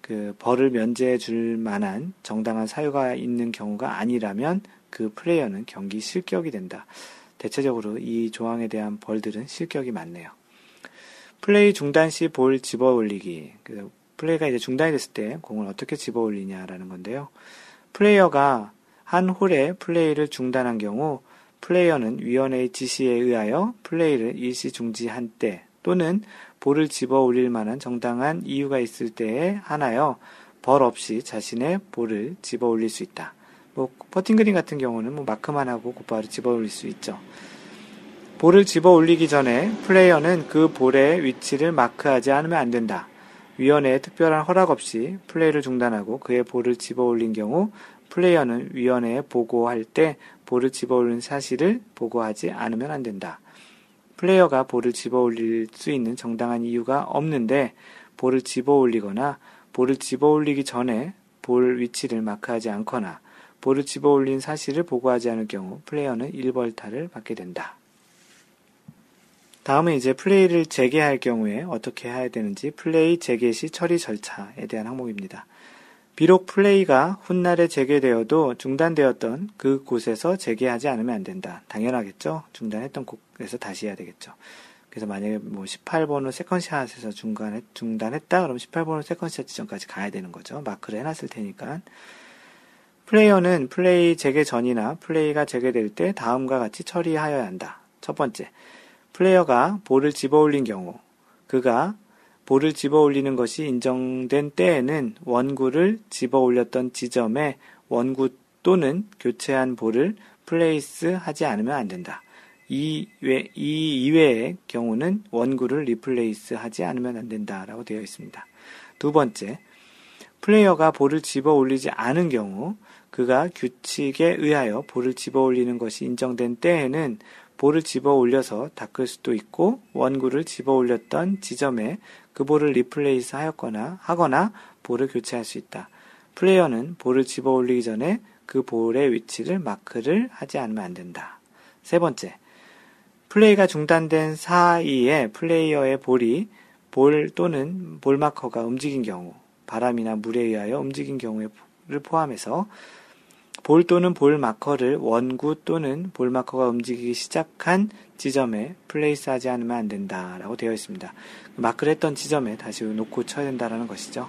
그 벌을 면제해 줄 만한 정당한 사유가 있는 경우가 아니라면 그 플레이어는 경기 실격이 된다. 대체적으로 이 조항에 대한 벌들은 실격이 많네요. 플레이 중단 시 볼 집어 올리기. 그 플레이가 이제 중단이 됐을 때 공을 어떻게 집어 올리냐라는 건데요. 플레이어가 한 홀에 플레이를 중단한 경우 플레이어는 위원회의 지시에 의하여 플레이를 일시 중지한 때 또는 볼을 집어 올릴 만한 정당한 이유가 있을 때에 한하여 벌 없이 자신의 볼을 집어 올릴 수 있다. 뭐 퍼팅 그린 같은 경우는 뭐 마크만 하고 곧바로 집어 올릴 수 있죠. 볼을 집어 올리기 전에 플레이어는 그 볼의 위치를 마크하지 않으면 안 된다. 위원회의 특별한 허락 없이 플레이를 중단하고 그의 볼을 집어 올린 경우 플레이어는 위원회에 보고할 때 볼을 집어 올린 사실을 보고하지 않으면 안 된다. 플레이어가 볼을 집어 올릴 수 있는 정당한 이유가 없는데 볼을 집어 올리거나 볼을 집어 올리기 전에 볼 위치를 마크하지 않거나 볼을 집어 올린 사실을 보고하지 않을 경우 플레이어는 1벌타를 받게 된다. 다음은 이제 플레이를 재개할 경우에 어떻게 해야 되는지 플레이 재개 시 처리 절차에 대한 항목입니다. 비록 플레이가 훗날에 재개되어도 중단되었던 그 곳에서 재개하지 않으면 안 된다. 당연하겠죠? 중단했던 곳에서 다시 해야 되겠죠. 그래서 만약에 뭐 18번 홀 second shot에서 중간에 중단했다 그러면 18번 홀 second shot 지점까지 가야 되는 거죠. 마크를 해놨을 테니까. 플레이어는 플레이 재개 전이나 플레이가 재개될 때 다음과 같이 처리하여야 한다. 첫 번째, 플레이어가 볼을 집어 올린 경우, 그가 볼을 집어 올리는 것이 인정된 때에는 원구를 집어 올렸던 지점에 원구 또는 교체한 볼을 place 하지 않으면 안 된다. 이, 외, 이 이외의 경우는 원구를 replace 하지 않으면 안 된다 라고 되어 있습니다. 두 번째, 플레이어가 볼을 집어 올리지 않은 경우 그가 규칙에 의하여 볼을 집어 올리는 것이 인정된 때에는 볼을 집어 올려서 닦을 수도 있고 원구를 집어 올렸던 지점에 그 볼을 replace 하였거나 하거나 볼을 교체할 수 있다. 플레이어는 볼을 집어 올리기 전에 그 볼의 위치를 마크를 하지 않으면 안 된다. 세 번째, 플레이가 중단된 사이에 플레이어의 볼이 볼 또는 볼 마커가 움직인 경우, 바람이나 물에 의하여 움직인 경우를 포함해서 볼 또는 볼 마커를 원구 또는 볼 마커가 움직이기 시작한 지점에 place 하지 않으면 안 된다라고 되어 있습니다. 마크를 했던 지점에 다시 놓고 쳐야 된다라는 것이죠.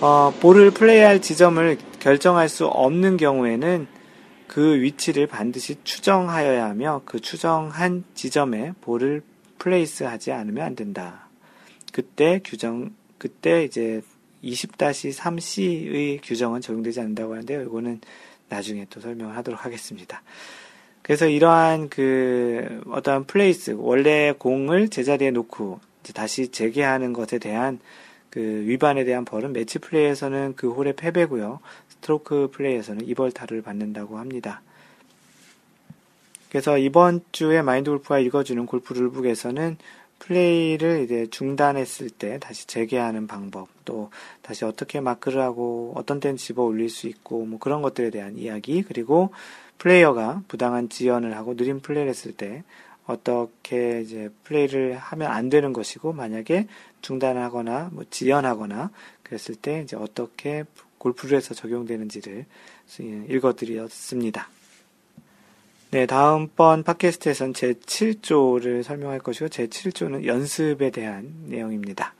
어, 볼을 플레이할 지점을 결정할 수 없는 경우에는 그 위치를 반드시 추정하여야 하며 그 추정한 지점에 볼을 place 하지 않으면 안 된다. 그때 규정, 그때 이제 20-3C의 규정은 적용되지 않는다고 하는데요. 이거는 나중에 또 설명을 하도록 하겠습니다. 그래서 이러한 그 어떠한 place, 원래 공을 제자리에 놓고 다시 재개하는 것에 대한 그 위반에 대한 벌은 매치 플레이에서는 그 홀의 패배고요. 스트로크 플레이에서는 이벌타를 받는다고 합니다. 그래서 이번 주에 마인드 골프가 읽어주는 골프 룰북에서는 플레이를 이제 중단했을 때 다시 재개하는 방법, 또 다시 어떻게 마크를 하고 어떤 때는 집어 올릴 수 있고 뭐 그런 것들에 대한 이야기, 그리고 플레이어가 부당한 지연을 하고 느린 플레이를 했을 때 어떻게 이제 플레이를 하면 안 되는 것이고 만약에 중단하거나 뭐 지연하거나 그랬을 때 이제 어떻게 골프를 해서 적용되는지를 읽어드렸습니다. 네, 다음번 팟캐스트에선 제 7조를 설명할 것이고, 제 7조는 연습에 대한 내용입니다.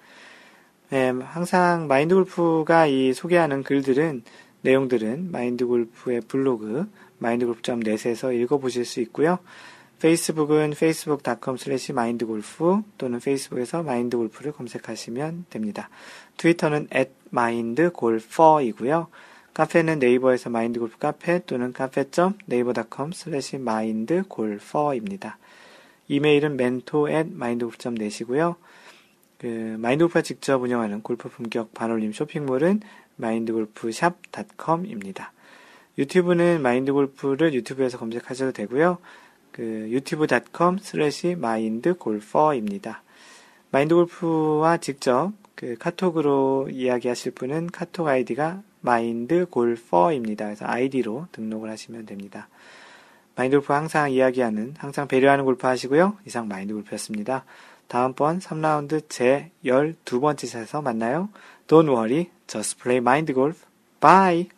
네, 항상 마인드 골프가 이 소개하는 글들은, 내용들은 마인드 골프의 블로그, 마인드골프.net에서 읽어보실 수 있고요. 페이스북은 facebook.com slash mindgolf 또는 페이스북에서 마인드골프를 검색하시면 됩니다. 트위터는 at mindgolfer이고요. 카페는 네이버에서 마인드골프 카페 또는 cafe.naver.com slash mindgolfer입니다. 이메일은 mentor at mindgolf.net이고요. 그 마인드골프가 직접 운영하는 골프 품격 반올림 쇼핑몰은 mindgolfshop.com입니다. 유튜브는 마인드 골프를 유튜브에서 검색하셔도 되고요. 그 youtube.com slash mindgolfer입니다. 마인드 골프와 직접 그 카톡으로 이야기하실 분은 카톡 아이디가 mindgolfer입니다. 그래서 아이디로 등록을 하시면 됩니다. 마인드 골프 항상 이야기하는, 항상 배려하는 골프 하시고요. 이상 마인드 골프였습니다. 다음번 3라운드 제 12번째 샷에서 만나요. Don't worry, just play mind golf. Bye!